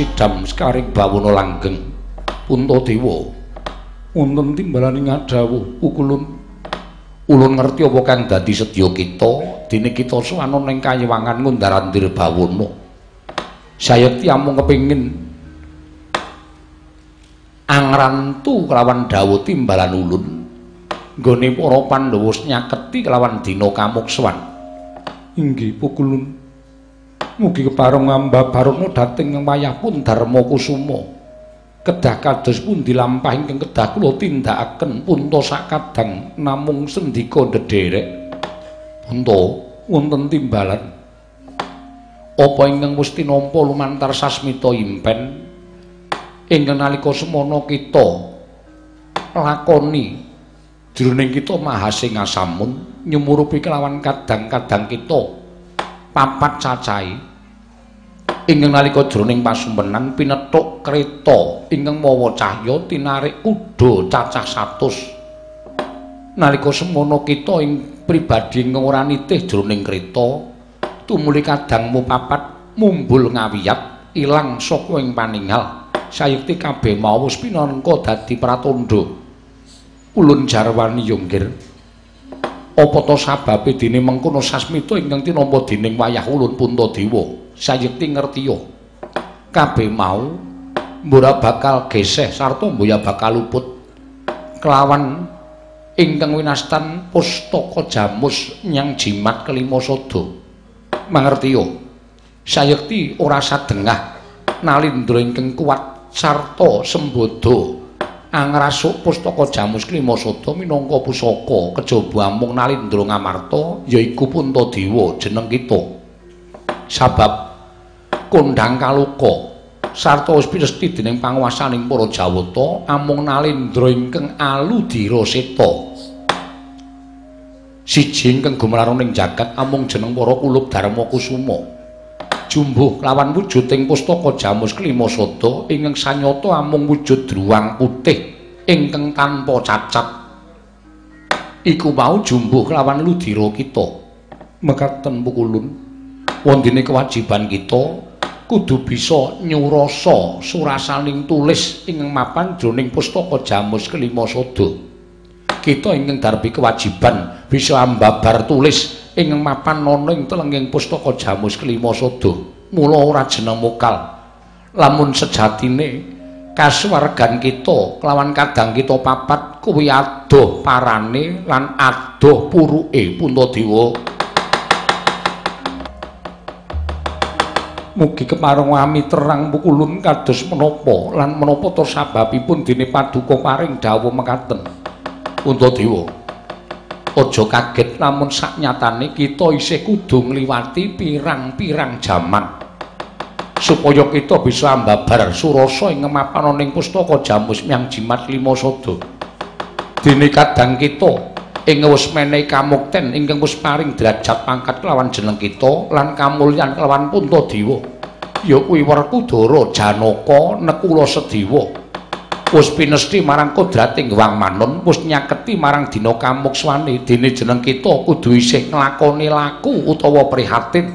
Sidam sekaring bawana langgeng. Puntadewa wonten timbalan ing adawuh ukulun. Ulun ngerti apa kang dadi sedya kita dene kita suwana ning kayiwangan ngundarandir bawana sayekti amung kepengin angrantu kelawan dawuh timbalan ulun. Nggone para pandhawa nyaketi kelawan dina kamukswan inggih pukulun Mugi kepareng ngambah barana dhateng wayah pun Darma Kusuma. Kedah kados pundi lampah ingkang kedah kula tindakaken punta sakadang namung sendika ndederek. Punta wonten timbalan. Apa ingkang wis tinampa lumantar sasmita impen ingkang nalika semana kita lakoni jroning kita mahasing asamun nyumurupi kelawan kadang-kadang kita papat cacahe ingkang nalika jroning pasumpenan pinethuk kreta ingkang mawa cahya tinarik kuda cacah 100 nalika semono kita ing pribadi ora nitih jroning kreta tumuli kadangmu papat mumbul ngawiyat ilang saka ing paninggal. Sayekti kabeh mau wis pinangka dadi pratandha. Ulun jarwani yunggir apa to sababe dene mengkono sasmita ingkang tinampa dening wayah ulun puntadewa? Sayekti ngertiya kabeh mau mbura bakal geseh sarta mboya bakal luput. Kelawan ingkang winastan pustaka jamus nyang jimat kelima sada. Mangertiya sayekti ora sadengah nalindra ingkang kuat sarta sembodo angrasuk pustaka jamus kelima sada minangka pusaka. Kejaba amung nalindra ngamarta yaiku puntadewa jeneng kita. Sabab kondang kaluka. Sarta wis pinesti dening panguwasaning para Jawata amung nalindra ingkang aludira seta. Siji ingkang gumraning jagat amung jeneng para kulub Darma Kusuma jumbuh lawan wujuding pustaka jamus kelima sada ingkang sanyata amung wujud druwang putih ingkang tanpa cacat. Iku mau jumbuh lawan ludira kita. Mekaten pukulun wondene kewajiban kita kudu bisa nyurasa surasaning tulis ing mapan jroning pustaka jamus kelima sada. Kita ingkang darbi kewajiban bisa ambabar tulis ing mapan ana ing telenging pustaka jamus kelima sada mula ora jeneng mokal lamun sejatine kasuwargan kita kelawan kadang kita papat kuwi adoh parane lan adoh puruke puntadewa Mugi kemarang wami terang pukulun kados menapa lan menapa to sababipun dene paduka paring dawuh mekaten. Untadewa. Aja kaget namun saknyatane kita isih kudu ngliwati pirang-pirang jaman supaya kita bisa ambabar surasa ing mapan ning pustaka jamus miang jimat lima sada. Dene kadang kita ing wis menehi kamukten ingkang wis paring derajat pangkat kelawan jeneng kita lan kamulyan kelawan Puntadewa ya kuwi Werkudara Janaka Nekula Sedewa wis pinesti marang kodrating Wang Manon wis nyaketi marang dina kamukswane dene jeneng kita kudu isih nglakoni laku utawa prihatin.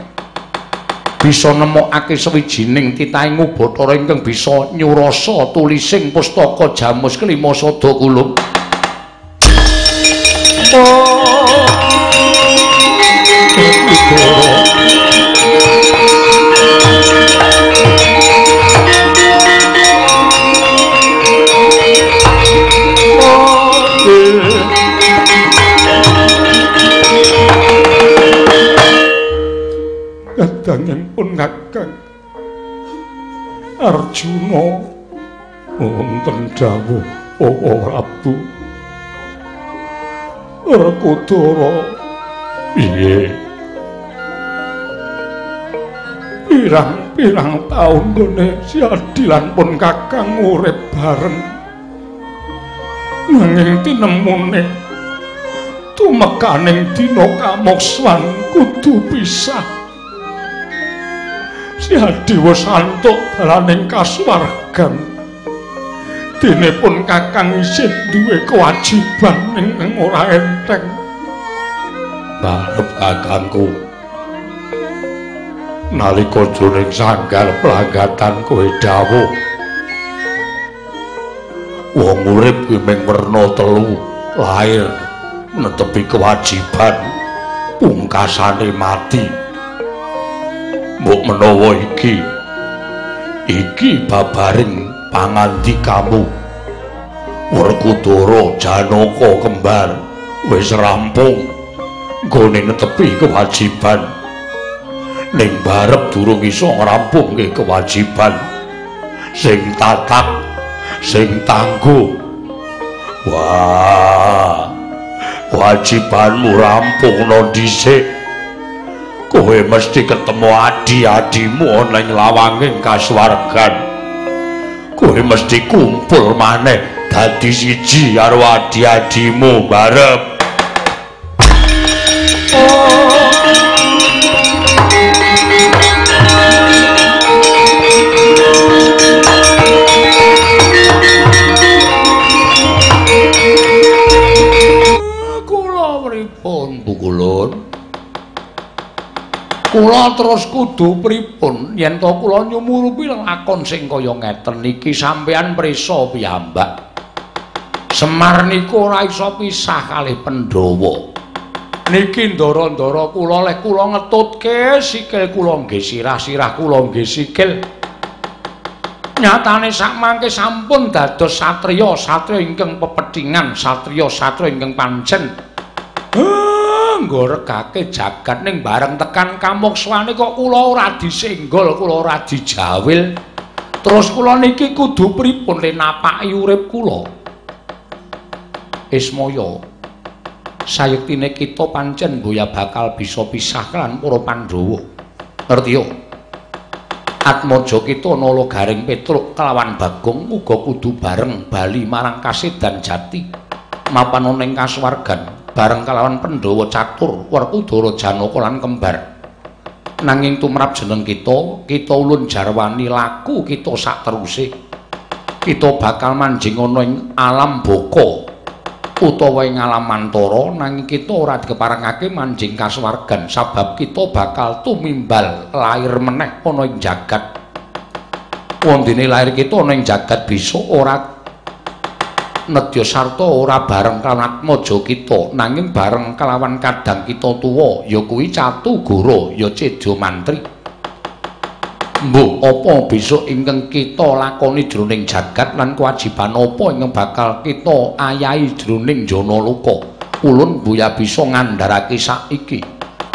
Bisa nemokake sawijining titahing ubatara ingkang bisa nyurasa tulising pustaka jamus kelima sada kulub kadangipun Kakang Arjuna wonten dawuh para Prabu Rekudara piye pirang-pirang taun gone siadilan pun Kakang urip bareng. Nanging tinemune tumekaning dina kamokswan kudu pisah siadi wis antuk dalaning kasuwargan. Dene pun Kakang isih duwe kewajiban ing ora enteng. Barep kakangku. Nalika jroning sanggar pelagatan kowe dawuh. Wong urip kuwi mung werna telu lahir netepi kewajiban pungkasane mati mbok menawa iki. Iki babaring pangandikamu Werkudara Janaka kembar. Wis rampung. Gone netepi kewajiban. Ning barep durung iso ngrampungke kewajiban. Sing tatak sing tangguh. Wah kewajibanmu rampung no dhisik kowe mesti ketemu adi-adimu ana ing lawanging kasuwargan. Kowe mesti kumpul maneh dadi siji karo adi-adimu barep kula terus kudu pripun? Yen to kula nyumurupi lakon sing kaya ngeten iki sampeyan prisa piyambak. Semar niku ora iso pisah kalih Pandhawa. Niki ndara-ndara kula leh kula ngetutke sikil kula nggih sirah-sirah kula nggih sikil. Nyatane sak mangke sampun dados satriya satriya ingkang pepethingan satriya satriya ingkang pancen nggoregake jagat ning bareng tekan kamokswane kok kula ora disenggol kula ora dijawil. Terus kula niki kudu pripun le napaki urip kula? Ismaya sayektine kita pancen boya bakal bisa pisah kan para Pandhawa. Ngerti yo? Atmaja kita nala garing Petruk kelawan Bagong uga kudu bareng bali marang Kasedan Jati. Mapan ning kasuwargan bareng kalawan Pandhawa catur Werkudara Janaka lan kembar. Nanging tumrap jeneng kita, kita ulun jarwani laku kita sak teruse. Kita bakal manjing ana ing alam baka utawa ing alam mantara nanging kita ora dikeparengake manjing kasuwargan sabab kita bakal tumimbal lair meneh ana ing jagat. Wondene lair kita ana ing jagat bisa ora nedya sarta ora bareng kalawan atmaja kita. Nanging bareng kalawan kadang kita tuwa ya kuwi catu goro ya cedya mantri. Mbuh apa besok ingkang kita lakoni jroning jagat lan kewajiban apa ingkang bakal kita ayahi jroning jana luka ulun buya bisa ngandharake saiki.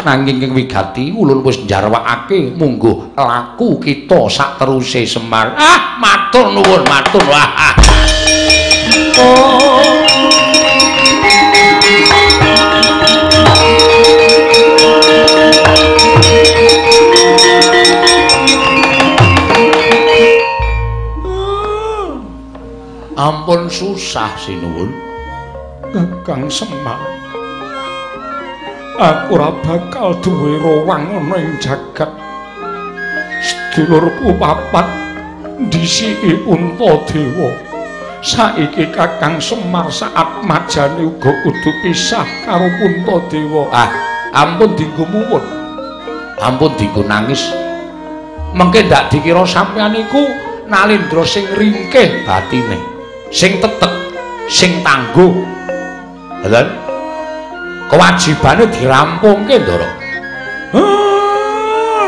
Nanging ing wigati ulun wis njarwakake mungguh laku kita sak teruse semar. Ah matur nuwun matur. wah ampun susah sinuwun. Kakang Semar aku ora bakal duwe rowang ana ing jagat. Sedulurku papat disiki Untadewa saiki Kakang Semar saat majane uga kudu pisah karo Puntadewa. Ah, ampun dinggo muwun. Ampun dinggo nangis. Mengke ndak dikira sampeyan iku nalindra sing ringkih batine, sing tetek, sing tangguh. Lha kewajibane dirampungke, Ndara.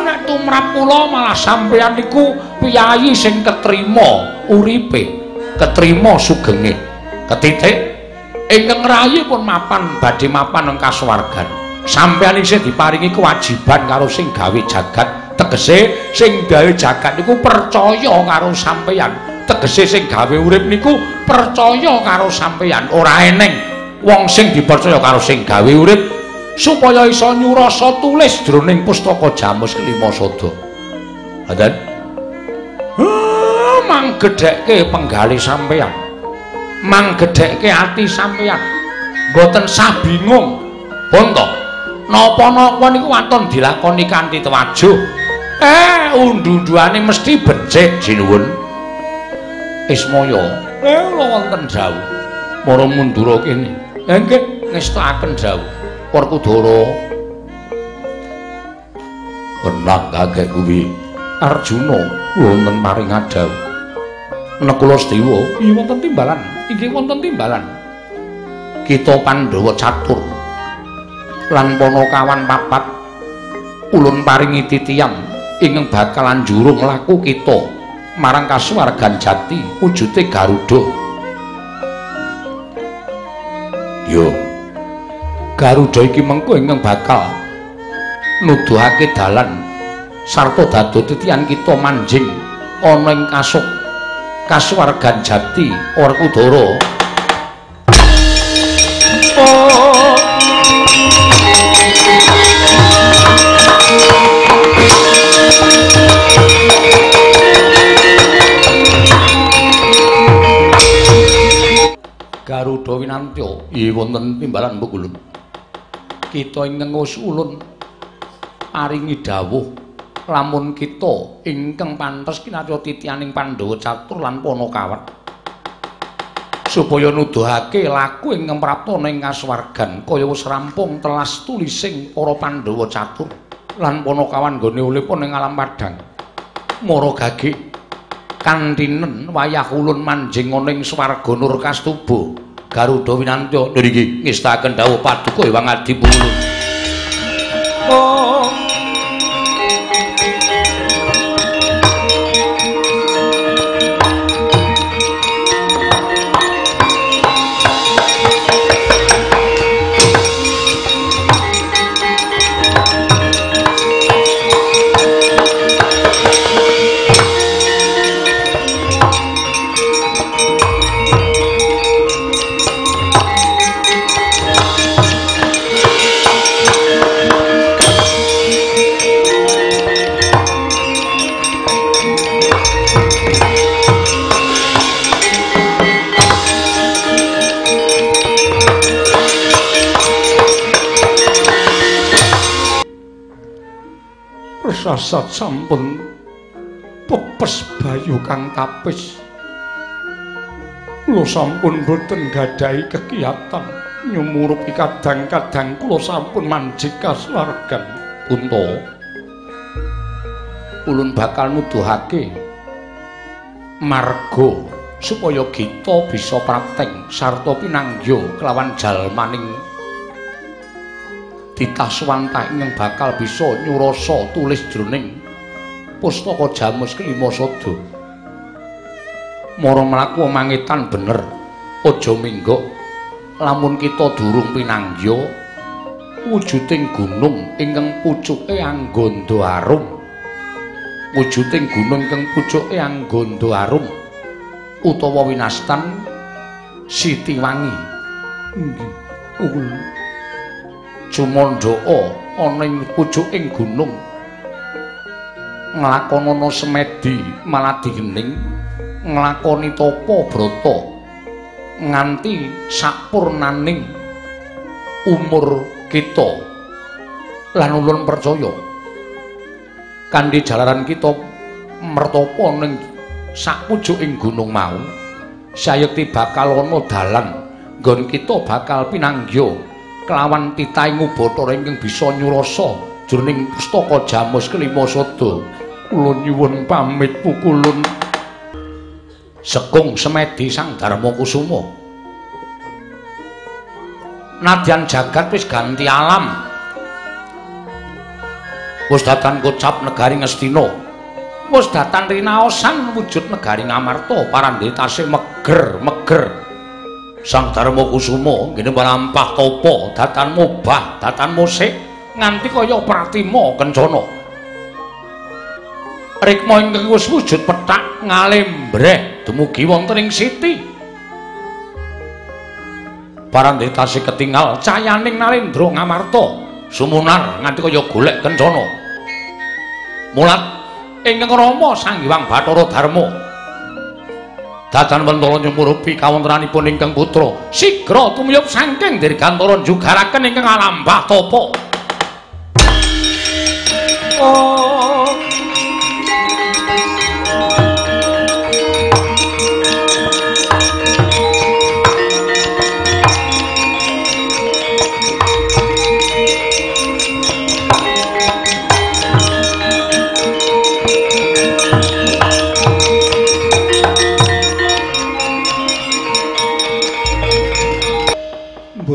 nek tumrap kula malah sampeyan iku piyayi sing ketrima uripe. Ketrima sugenge. Ketitik ingkang rayi pun mapan badhe mapan ing kasuwargan. Sampeyan isih diparingi kewajiban karo sing gawe jagat tegese sing gawe jagat niku percaya karo sampeyan. Tegese sing gawe urip niku percaya karo sampeyan. Ora eneng wong sing dipercaya karo sing gawe urip supaya iso nyurasa tulis jroning pustaka jamus kelima sada Adan mang gedhekke penggali sampeyan. Mang gedhekke ati sampeyan. Mboten sah bingung. Bonto napa-napa niku waton dilakoni kanthi tewajuh. Eh undu-unduane mesti becik jinuwun. Ismaya eh kula wonten dawuh. Para mundura kene. Eh nggih ngestakaken dawuh. Werkudara Benang kagek kuwi Arjuna wonten maring dawuh Nekula Sedewa iya wonten timbalan inggih wonten timbalan kita Pandhawa catur lan Panakawan papat ulun paringi titiyang ingkang bakalan jurung laku kita marang kasuwargan jati wujude Garuda. Yo. Garuda iki mengko ingkang bakal nuduhake dalan sarta dadu titian kita manjing ana ing kasuk kasuwargan jati Werkudara. Oh. Garuda Winantya iya wonten timbalan mbok kita ingkang usulun paringi dawuh lamun kita ingkang pantes kinarya titianing Pandhawa catur lan Panakawan supaya nuduhake laku ingkang prapta ing kasuwargan kaya wis rampung telas tulising para Pandhawa catur lan Panakawan gone ulipun ing alam padhang mara gagik kantinen wayah ulun manjing ana ing swarga nur kastuba. Garuda winantya niki ngestaken dawuh paduka ewang adi pulun oh prasat sampun pepes bayu kang tapis. Kula sampun boten gadhahi kegiatan nyumurupi kadang-kadang kula sampun manjing kaswargan punta ulun bakal nuduhake marga supaya kita bisa praktek sarta pinanggya kelawan jalmaning ditaswanta ingkang bakal bisa nyurasa tulis jroning pustaka jamus kelima sada. Mara mlaku mangitan bener aja minggok lamun kita durung pinanggya wujuding gunung ingkang pucuke anggondo arum. Wujuding gunung ingkang pucuke anggondo arum utawa winastan sitiwangi. Nggih Jumandaka ana ing pucuking gunung. Nglakonana semedi maladi gening nglakoni tapa brata nganti sapurnaning umur kita. Lan ulun percaya kanthi jalaran kita mertapa ning sapucuking gunung mau sayekti bakal ana dalan nggon kita bakal pinanggya kelawan titahe ngubatara ingkang bisa nyurasa jroning pustaka jamus kelima sada. Kula nyuwun pamit pukulun. Sekung semedi sang dharma kusuma. Nadyan jagat wis ganti alam. Wis datan kocap negari ngastina. Wis datan rinaosan wujud negari ngamarta. Parandetase meger meger Sang Darma Kusuma ngene mlampah tapa datan mubah datan musik. Nganti kaya pratima kencana. rikma ingkang wis wujud petak ngalembreh dumugi wonten ing siti. Parandetasi ketingal cayaning nalendra ngamarta. Sumunar nganti kaya golek kencana. Mulat ingkang rama sang hyang bathara dharma dadan wentara nyumurupi kawontenanipun ingkang putra sigra tumiyup saking dirgantara jugaraken ingkang alambah tapa oh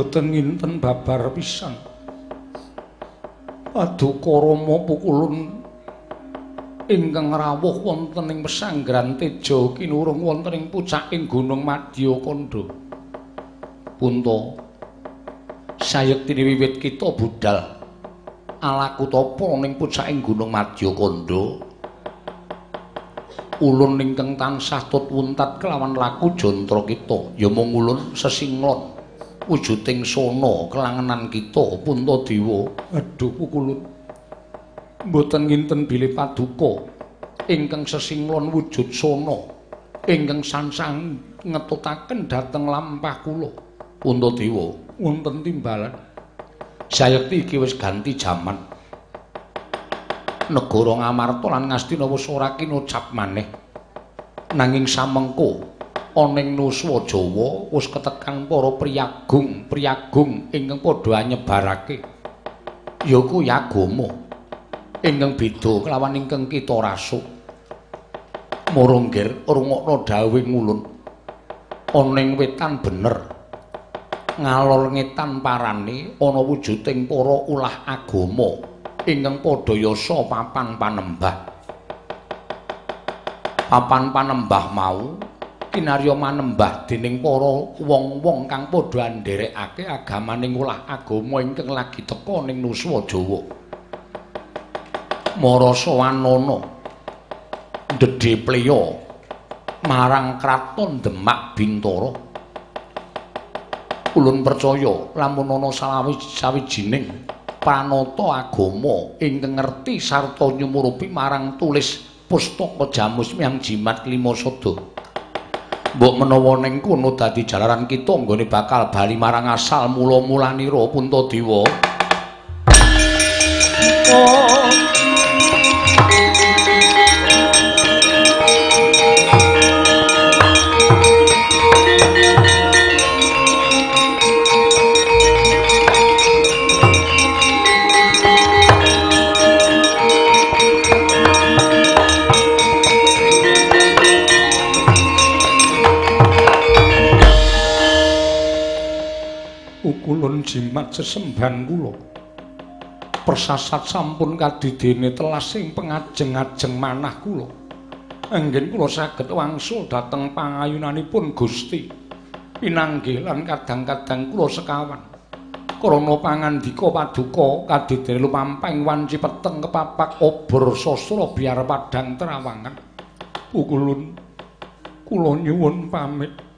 boten nginten babar pisan. Paduka Rama pukulun ingkang rawuh wonten ing pesanggrahan Teja kinurung wonten ing pucaking Gunung Madya Kanda. Punta sayektine wiwit kita budal alaku tapa ning pucaking Gunung Madya Kanda. Ulun ingkang tansah tut wuntat kelawan laku jantra kita ya mung ulun sesinglon. Wujuding sono kelangenan kita Puntadewa. Aduh pukulun. Mboten nginten bilih paduka ingkang sesinglon wujud sono ingkang sansang ngetutaken dhateng lampah kula. Puntadewa, wonten timbalan. Sayekti iki wis ganti jaman. Negara Ngamarta lan Ngastina wis ora kinocap maneh. Nanging samengko aning nuswa Jawa wis ketekang para priyagung priyagung ingkang padha nyebarake ya kuwi agama ingkang beda kelawan ingkang kita rasuk. Moronggir rungokno dawuh ngulun. Aning wetan bener ngalor ngetan parane ana wujuding para ulah agama ingkang padha yasa papan panembah. Papan panembah mau kinarya manembah dening para wong-wong kang padha ndherekake agamaning ulah agama ingkang lagi teka ning Nuswa Jawa. Marasa wanana ndedhe pleya marang kraton Demak Bintara. Ulun percaya lamun ana sawijining panata agama ingkang ngerti sarta nyumurupi marang tulis pustaka jamus miyang jimat lima sada. Mbok menawa ning kono dadi jalaran kita nggone bakal bali marang asal mula-mulanira Puntadewa. Oh. Jimat sesemban kula. Persasat sampun kadidene telasing pengajeng-ajeng manah kula. Anggen kula saged wangsul dhateng pangayunanipun Gusti. Pinanggih lan kadang-kadang kula sekawan. Krana pangandika paduka kadidene lumamping wanci peteng kepapak obor sastra biar padang terawangan. Pukulun kula nyuwun pamit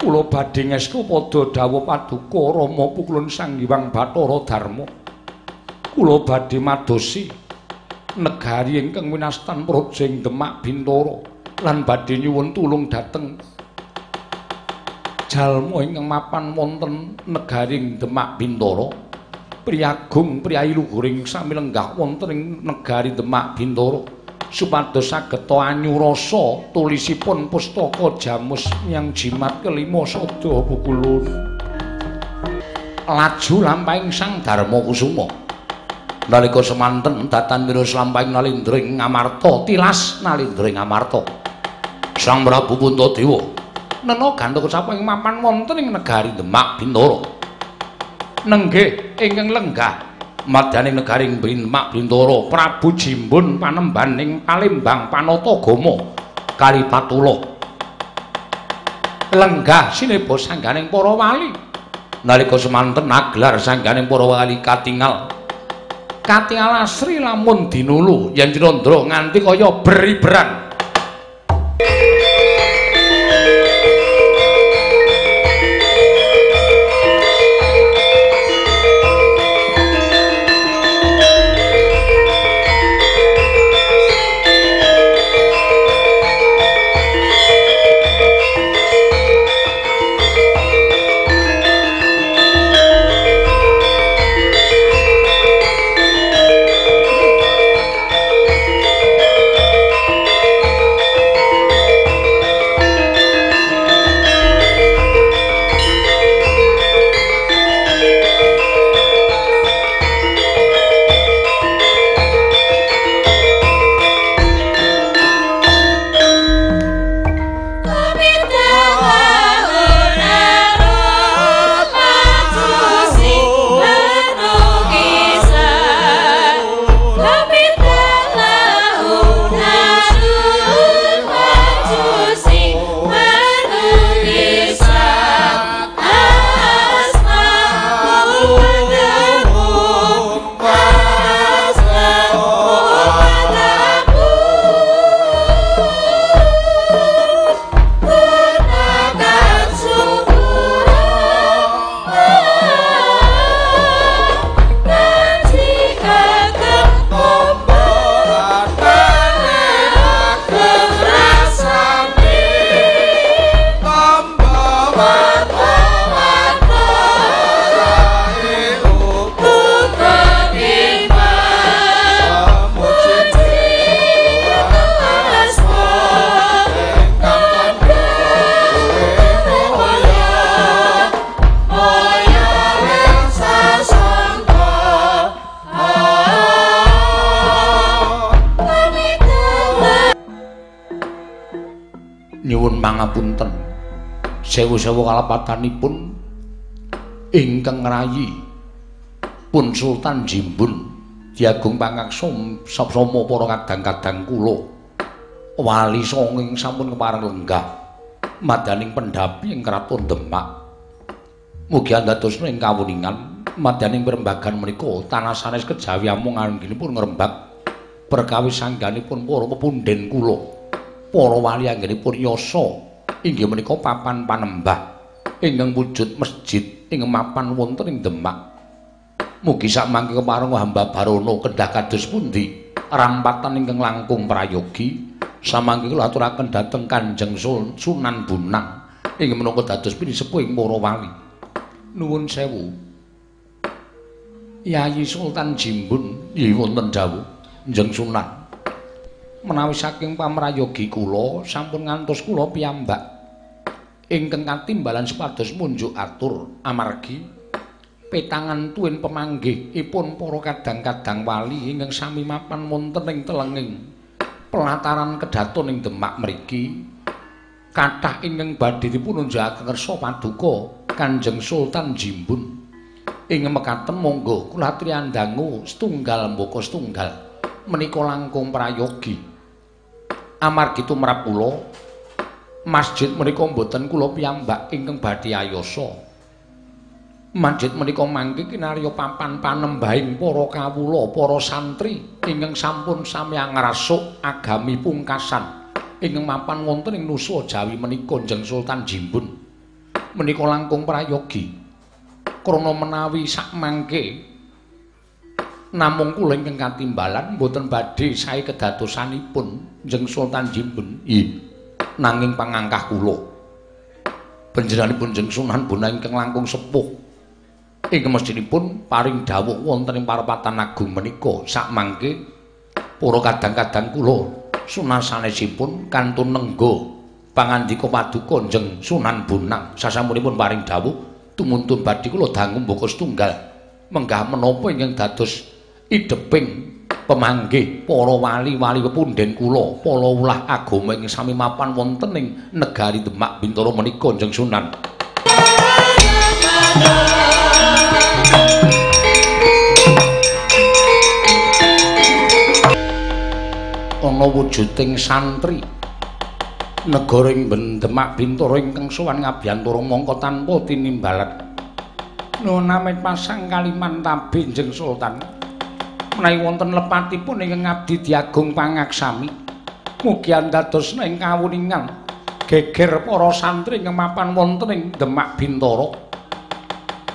kula badhe ngestu padha dawuh paduka Rama pukulun Sang Hyang Bathara Darma. Kula badhe madosi negari ingkang winastan Projeng Demak Bintara lan badhe nyuwun tulung dhateng jalma ingkang mapan wonten negari Demak Bintara. Priyagung priyayi luhuring sami lenggah wonten ing negari Demak Bintara. Supados saged anyurasa tulisipun pustaka jamus yang jimat kelima sada bukulun laju lampahing sang dharma kusuma. Nalika semanten datan mirus lampahing nalindring ngamarta tilas nalindring ngamarta sang prabu puntadewa. Nena gandha kecaping mapan wonten ing negari demak bintara nenggih ingkang lenggah madyaning negaring Bintmak Bintara Prabu Jimbun panemban ing Palembang Panatagama Kalipatula. Lenggah sineba sangganing para wali. Nalika semanten naglar sangganing para wali katingal. Kati alasri lamun dinulu yen Cinandra nganti kaya beriberan. Sewu-sewu kalepatanipun ingkang ngrayi pun Sultan Jimbun diagung pangaksa sapsama para kadang-kadang kula. Wali songing sampun kepareng lenggah. Madaning pendhapi ing kraton Demak. Mugi andhadosna ing kawuningan madaning perembagan menika tanah sanes kejawi amung anggenipun ngrembak perkawis sangganipun para pepunden kula. Para wali anggenipun yasa inggih menika papan panembah ingkang wujud masjid ing mapan wonten ing Demak. Mugi sak mangke kepareng hamba Barono kedah kados pundi rampatan ingkang langkung prayogi samangke kula aturaken dhateng Kanjeng Sunan Bunang ing menapa dados pinisepuh para wali. Nuwun sewu. Yayi Sultan Jimbun nggih wonten dawuh Kanjeng Sunan. Menawi saking pamrayogi kula sampun ngantos kula piyambak ingkang katimbalan supados munjuk atur amargi petangan tuwin pemanggihipun para kadang-kadang wali ingkang sami mapan wonten ing telenging pelataran kedaton ing Demak mriki kathah ingkang badhe dipun kersa paduka Kanjeng Sultan Jimbun. Ing mekaten monggo kula triyandangu setunggal mboko setunggal menika langkung prayogi amargi tumrap kula masjid menika mboten kula piyambak ingkang badhe ayasa. Masjid menika mangke kinarya papan panembahing para kawula para santri ingkang sampun sami ngrasuk agami pungkasan. Ingkang mapan wonten ing nusa Jawi menika Jeng Sultan Jimbun. Menika langkung prayogi. Krana menawi sak mangke namung kula ingkang katimbalan mboten badhe sae kedatosanipun Jeng Sultan Jimbun. Nggih. Nanging pangangkah kula panjenenganipun Jeng Sunan Bonang ingkang langkung sepuh ing mestinipun paring dawuh wonten ing parapatan agung menika sak mangke para kadang-kadang kula sunasanesipun kantun nenggo pangandika paduka Jeng Sunan Bonang sasampunipun paring dawuh tumuntun badhe kula dangu mboko setunggal menggah menapa ingkang dados ideping pemanggih para wali-wali pepunden kula para ulah agama ing sami mapan wonten ing negari Demak Bintoro menika Jeng Sunan. Ana wujuding santri negara ing Demak Bintoro ingkang sowan ngabiyantara mongko tanpa tinimbalan. Nuwun amit pasang kaliman tabi Jeng Sultan menawi wonten lepatipun ingkang ngabdi diagung pangaksami mugi andados ing kawuningan geger para santri ingkang mapan wonten ing Demak Bintara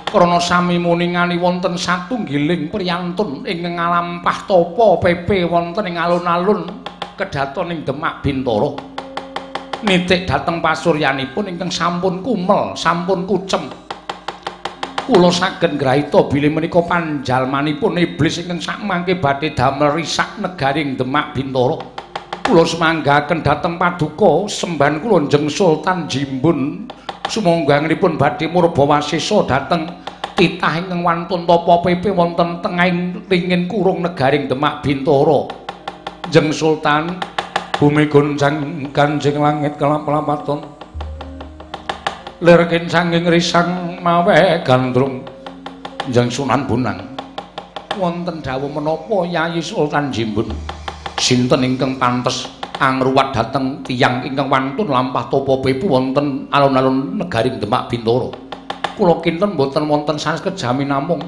krana sami muningani wonten satunggiling priyantun ingkang ngalampah tapa pepe wonten ing alun-alun kedaton ing Demak Bintara nitik dhateng pasuryanipun ingkang sampun kumel sampun kucem kula saged ngraita bilih menika panjalmanipun iblis ingkang sakmangke badhe damel risak negaring Demak Bintara. Kula semanggaken dhateng paduka semban kula Njeng Sultan Jimbun sumangganipun badhe murba wasesa dhateng titah ingkang wantun tapa pepe wonten tengahing ringin kurung negaring Demak Bintara. Njeng Sultan bumi gonjang kanjeng langit kelap-kelapaton lirkin sanging risang mawe gandrung jeng sunan bunang wonten dawuh menapa Yayi Sultan Jimbun? Sinten ingkang pantes angruwat dhateng tiyang ingkang wantun lampah topo pepu wonten alun-alun negaring Demak Bintoro. Kula kinten boten wonten sanes kejami namung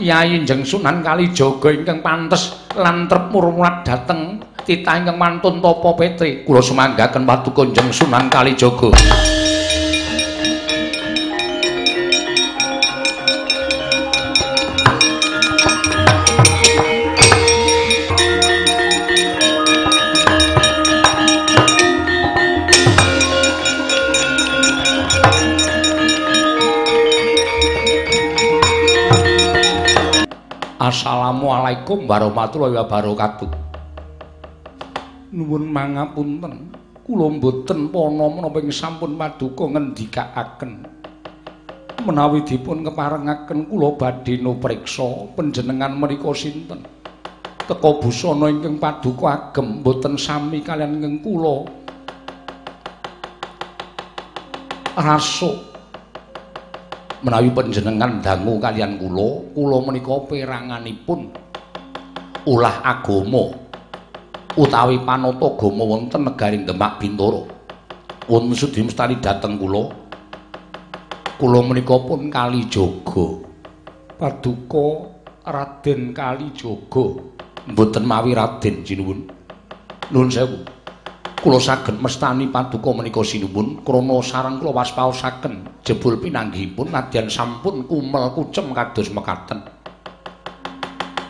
Yayi jeng Sunan Kalijaga ingkang pantes lan trep murmurat dhateng titah ingkang wantun topo petri. Kula sumanggaken paduka jeng Sunan Kalijaga Assalamualaikum warahmatullahi wabarakatuh. Nuwun mangapunten. Kula mboten ing sampun paduka ngendikaaken. Menawi dipun keparengaken kula badhe nupriksa panjenengan menika sinten. Teka busana ingkang paduka agem mboten sami kalian ingkang kula. Rasuk menawi panjenengan dangu kalian kula kula menika peranganipun ulah agama utawi panata agama wonten negaring Demak Bintara wonten sudi mestani dhateng kula. Kula menika pun Kalijaga paduka Raden Kalijaga mboten mawi Raden jinuwun. Nuwun sewu kula saged mestani paduka menika sinuwun krana sareng kula waspaosaken jebul pinanggihipun nadyan sampun kumel kucem kados mekaten.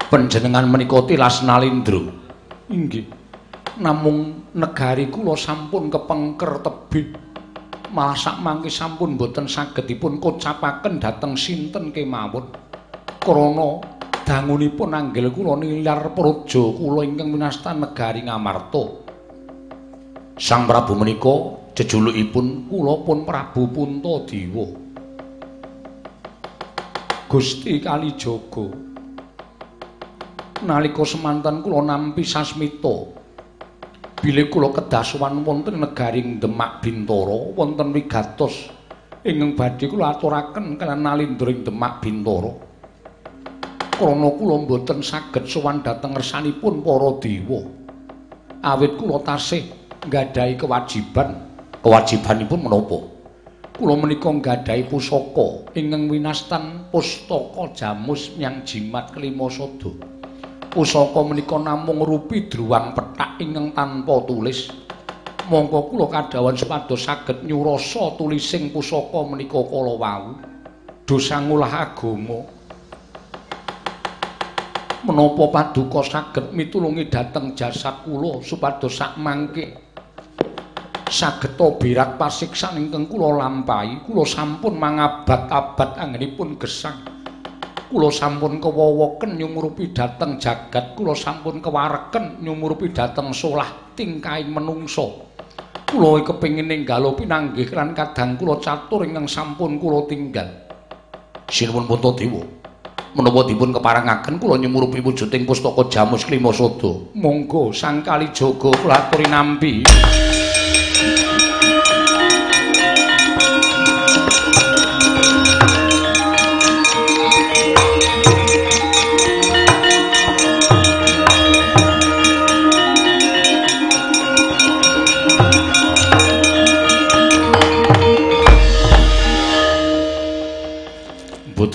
Panjenengan menika tilas nalindra inggih. Namung negari kula sampun kepengker tebih malah sak mangke sampun boten sagedipun kocapaken dhateng sinten kemawon. Krana dangunipun anggel kula nilar praja kula ingkang winastan negari Ngamarta Sang Prabu menika jejulukipun kula pun Prabu Puntadewa. Gusti Kalijaga. Nalika semanten kula nampi sasmita bilih kula kedasuwan wonten negaring Demak Bintara wonten wigatos ingkang badhe kula aturaken kaliyan nalindring Demak Bintara. Krana kula mboten saged sowan dhateng ngersanipun para dewa. Awit kula tasih nggadahi kewajiban. Kewajibanipun menapa? Kula menika nggadahi pusaka. Ingkang winastan pustaka jamus nyang jimat kelima sada. Pusaka menika namung rupi druwang pethak ingkang tanpa tulis. Mongko kula kadhawan supados saged nyurasa tulising pusaka menika kala wau. Dosa ngulah agama. Menapa paduka saged mitulungi dhateng jasad kula supados sak mangke sageta birat pasiksan ingkang kula lampahi kula sampun mangabad-abad anggenipun gesang. Kula sampun kewowoken nyumurupi dhateng jagat kula sampun kewareken nyumurupi dhateng solah tingkahing menungso. Kula kepengin ninggalo pinanggih lan kadang kula catur ingkang sampun kula tinggal. Sinuwun Puntadewa menapa dipun keparengaken kula nyumurupi wujuding pustaka jamus klima sada monggo sang kali jaga kula aturi nampi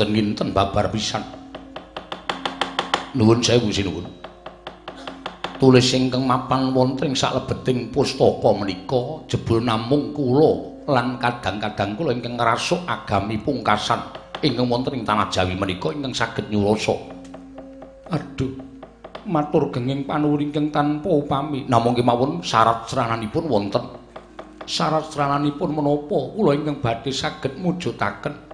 boten nginten babar pisan Nuwun sewu sinuwun. Tulis ingkang mapan wonten ing salebeting pustaka menika jebul namung kula lan kadang-kadang kula ingkang ngrasuk agami pungkasan ingkang wonten ing tanah Jawi menika ingkang saged nyuroso. Aduh, matur genging panuwun ingkang tanpa upami. Namung kemawon syarat serananipun wonten. Syarat serananipun menapa kula ingkang badhe saged mujudaken.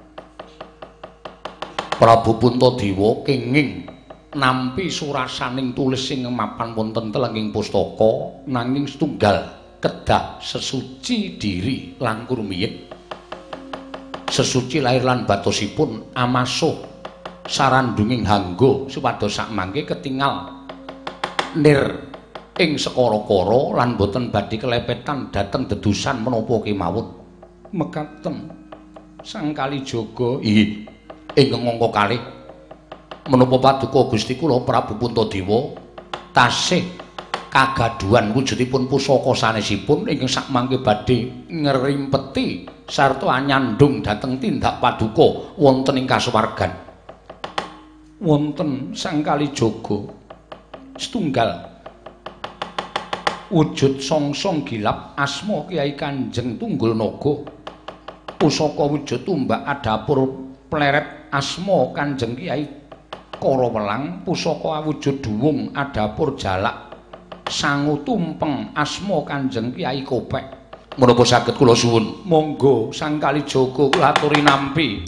Prabu Puntadewa kenging nampi surasaning tulis sing mapan wonten telenging pustaka nanging setunggal kedah sesuci diri lan kurmiyin sesuci lair lan batosipun amasuh sarandunging hanggo supados sak mangke ketingal nir ing sekara-kara lan boten badhe kelepetan dhateng dedusan menapa kemawon. Mekaten sang kali jaga ing ngangka kalih. Menapa paduka Gusti kula Prabu Puntadewa tasih kagaduhan wujudipun pusaka sanesipun ingkang sakmangke badhe ngrimpeti sarta anyandung dhateng tindak paduka wonten ing kasuwargan. Wonten sang kalijaga setunggal wujud songsong gilap asma Kiai Kanjeng Tunggul Naga. Pusaka wujud tumbak adapur pleret asma Kanjeng Kiai Kara welang pusaka awujud duwung adapur jalak sangu tumpeng asma Kanjeng Kyai Kopek. Menapa saged kula suwun? Monggo Sang Kalijaga kula aturi nampi.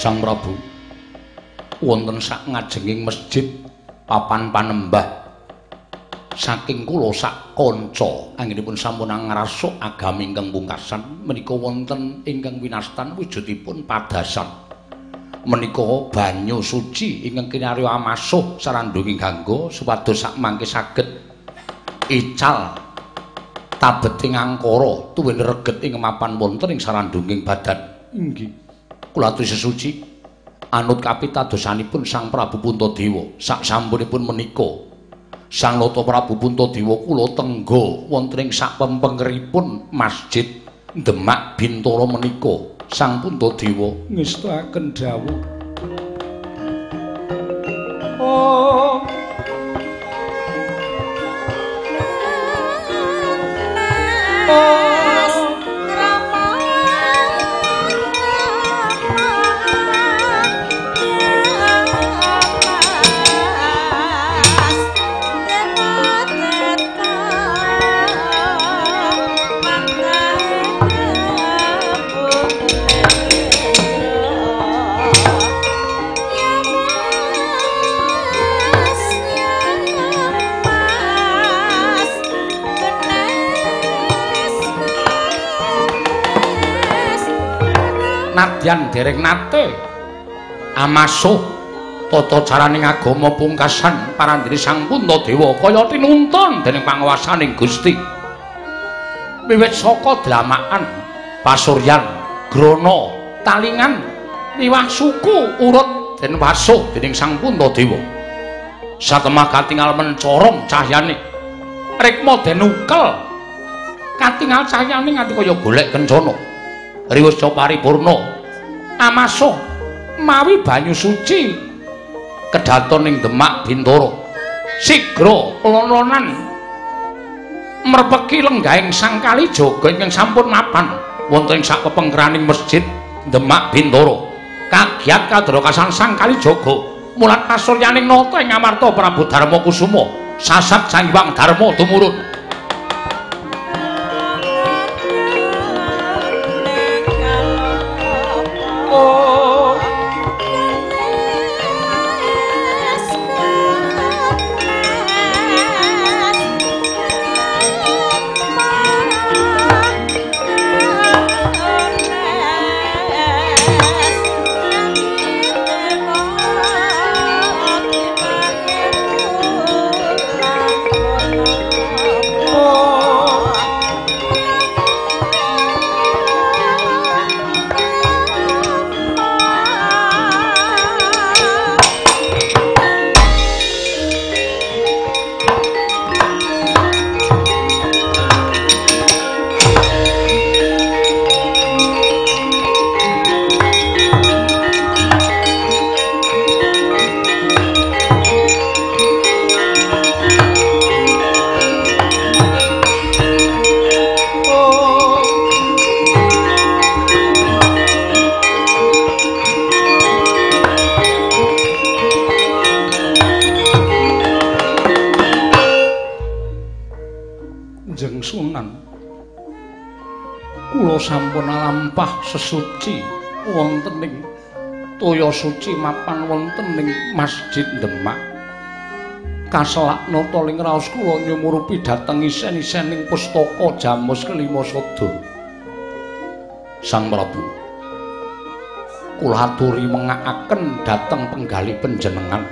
Prabu. Wonten sak ngajenging masjid papan panembah. Saking kula sak kanca anggenipun sampun ngrasuk agami ingkang pungkasan menika wonten ingkang winastan wujudipun padasan. Menika banyu suci ingkang kinarya amasuh sarandunging gangga supados sak mangke saged. Ical tabeting angkara tuwin reget ing mapan wonten ing sarandunging badan. Inggih kula aturi sesuci anut kapitadosanipun Sang Prabu Puntadewa. Sak sampunipun menika Sang Nata Prabu Puntadewa kula tenggo wonten ing sak pempengeripun Masjid Demak Bintara menika. Sang Puntadewa ngestaken dawuh. Oh nadyan dereng nate. Amasuh tata caraning agama pungkasan parandene Sang Puntadewa kaya tinuntun dening panguwasaning Gusti. Wiwit saka dramakan pasuryan grana talingan liwah suku urut den wasuh dening Sang Puntadewa satemah katingal mencorong cahyane rikma den ukel katingal cahyane nganti kaya golek kencana riwus paripurna amasuh mawi banyu suci. Kedaton ing Demak Bintoro. Sigra lononan. Merpeki lenggahing sang kali jaga ingkang sampun mapan. Wonten ing sak pepengkeraning masjid Demak Bintoro. Kagiat kadrokasan sang kali jaga. Mulat pasuryaning nata ing Amarta Prabu Darma Kusuma. Sasat sang Hyang Darma tumurun wonten ing toya suci mapan wonten ing Masjid Demak. Kaselak nata ling raos kula nyumurupi dhateng isen-isen ing pustaka Jamus kelima Sada. Sang Prabu kula aturi mengakaken dhateng penggali panjenengan.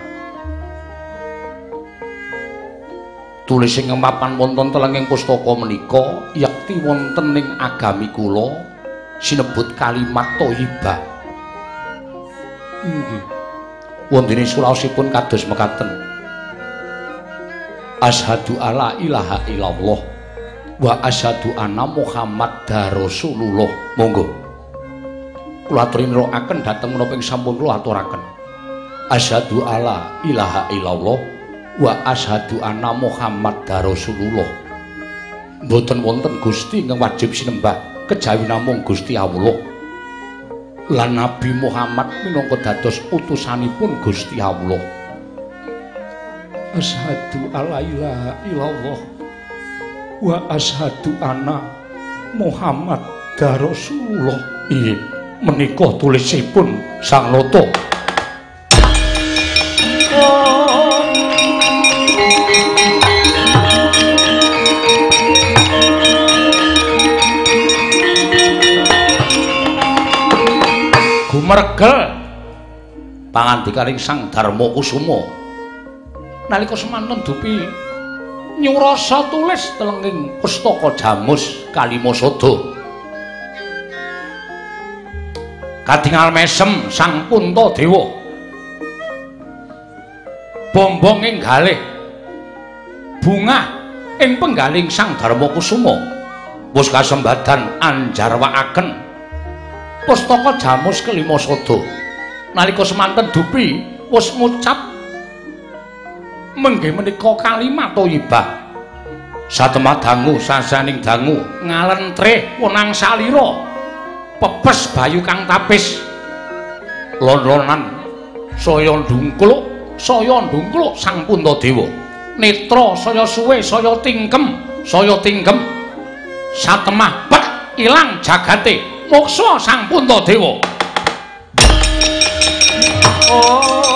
tulis ing mapan wonten telenging pustaka menika yakti wonten ing agami kula sinebut kalimat thayyibah. Nggih. Wondene suraosipun kados mekaten. Asyhadu alla ilaha illallah wa asyhadu anna Muhammadar Rasulullah. Monggo. Kula aturi nirakaken dhateng menapa ing sampun kula aturaken. Asyhadu alla ilaha illallah wa ashadu anna Muhammad Rasulullah. Mboten wonten Gusti ingkang wajib sinembah kejawi namung Gusti Allah. Lan Nabi Muhammad minangka dados utusanipun Gusti Allah. Ashadu alla ilaha illallah wa ashadu anna Muhammad Rasulullah. Iya, menika tulisipun Sang Nata. Mergel pangandikaning Sang Darma Kusuma nalika semanten dupi nyurasa tulis telenging pustaka Jamus Kalimasada. Kadingal mesem Sang Puntadewa bombong ing galih. Bunga ing penggaling Sang Darma Kusuma wis kasembadan anjarwakaken pustaka jamus kelima sada. Nalika semanten dupi wis ngucap menggih menika kalimat thayyibah satemah dangu sasaning dangu. Ngalentre wenang salira. Pepes bayu kang tapis lon-lonan saya ndungkluk saya ndungkluk sang puntadewa. Netra saya suwe saya tingkem saya tingkem. Satemah pet ilang jagate moksa sang punta dewa. Oh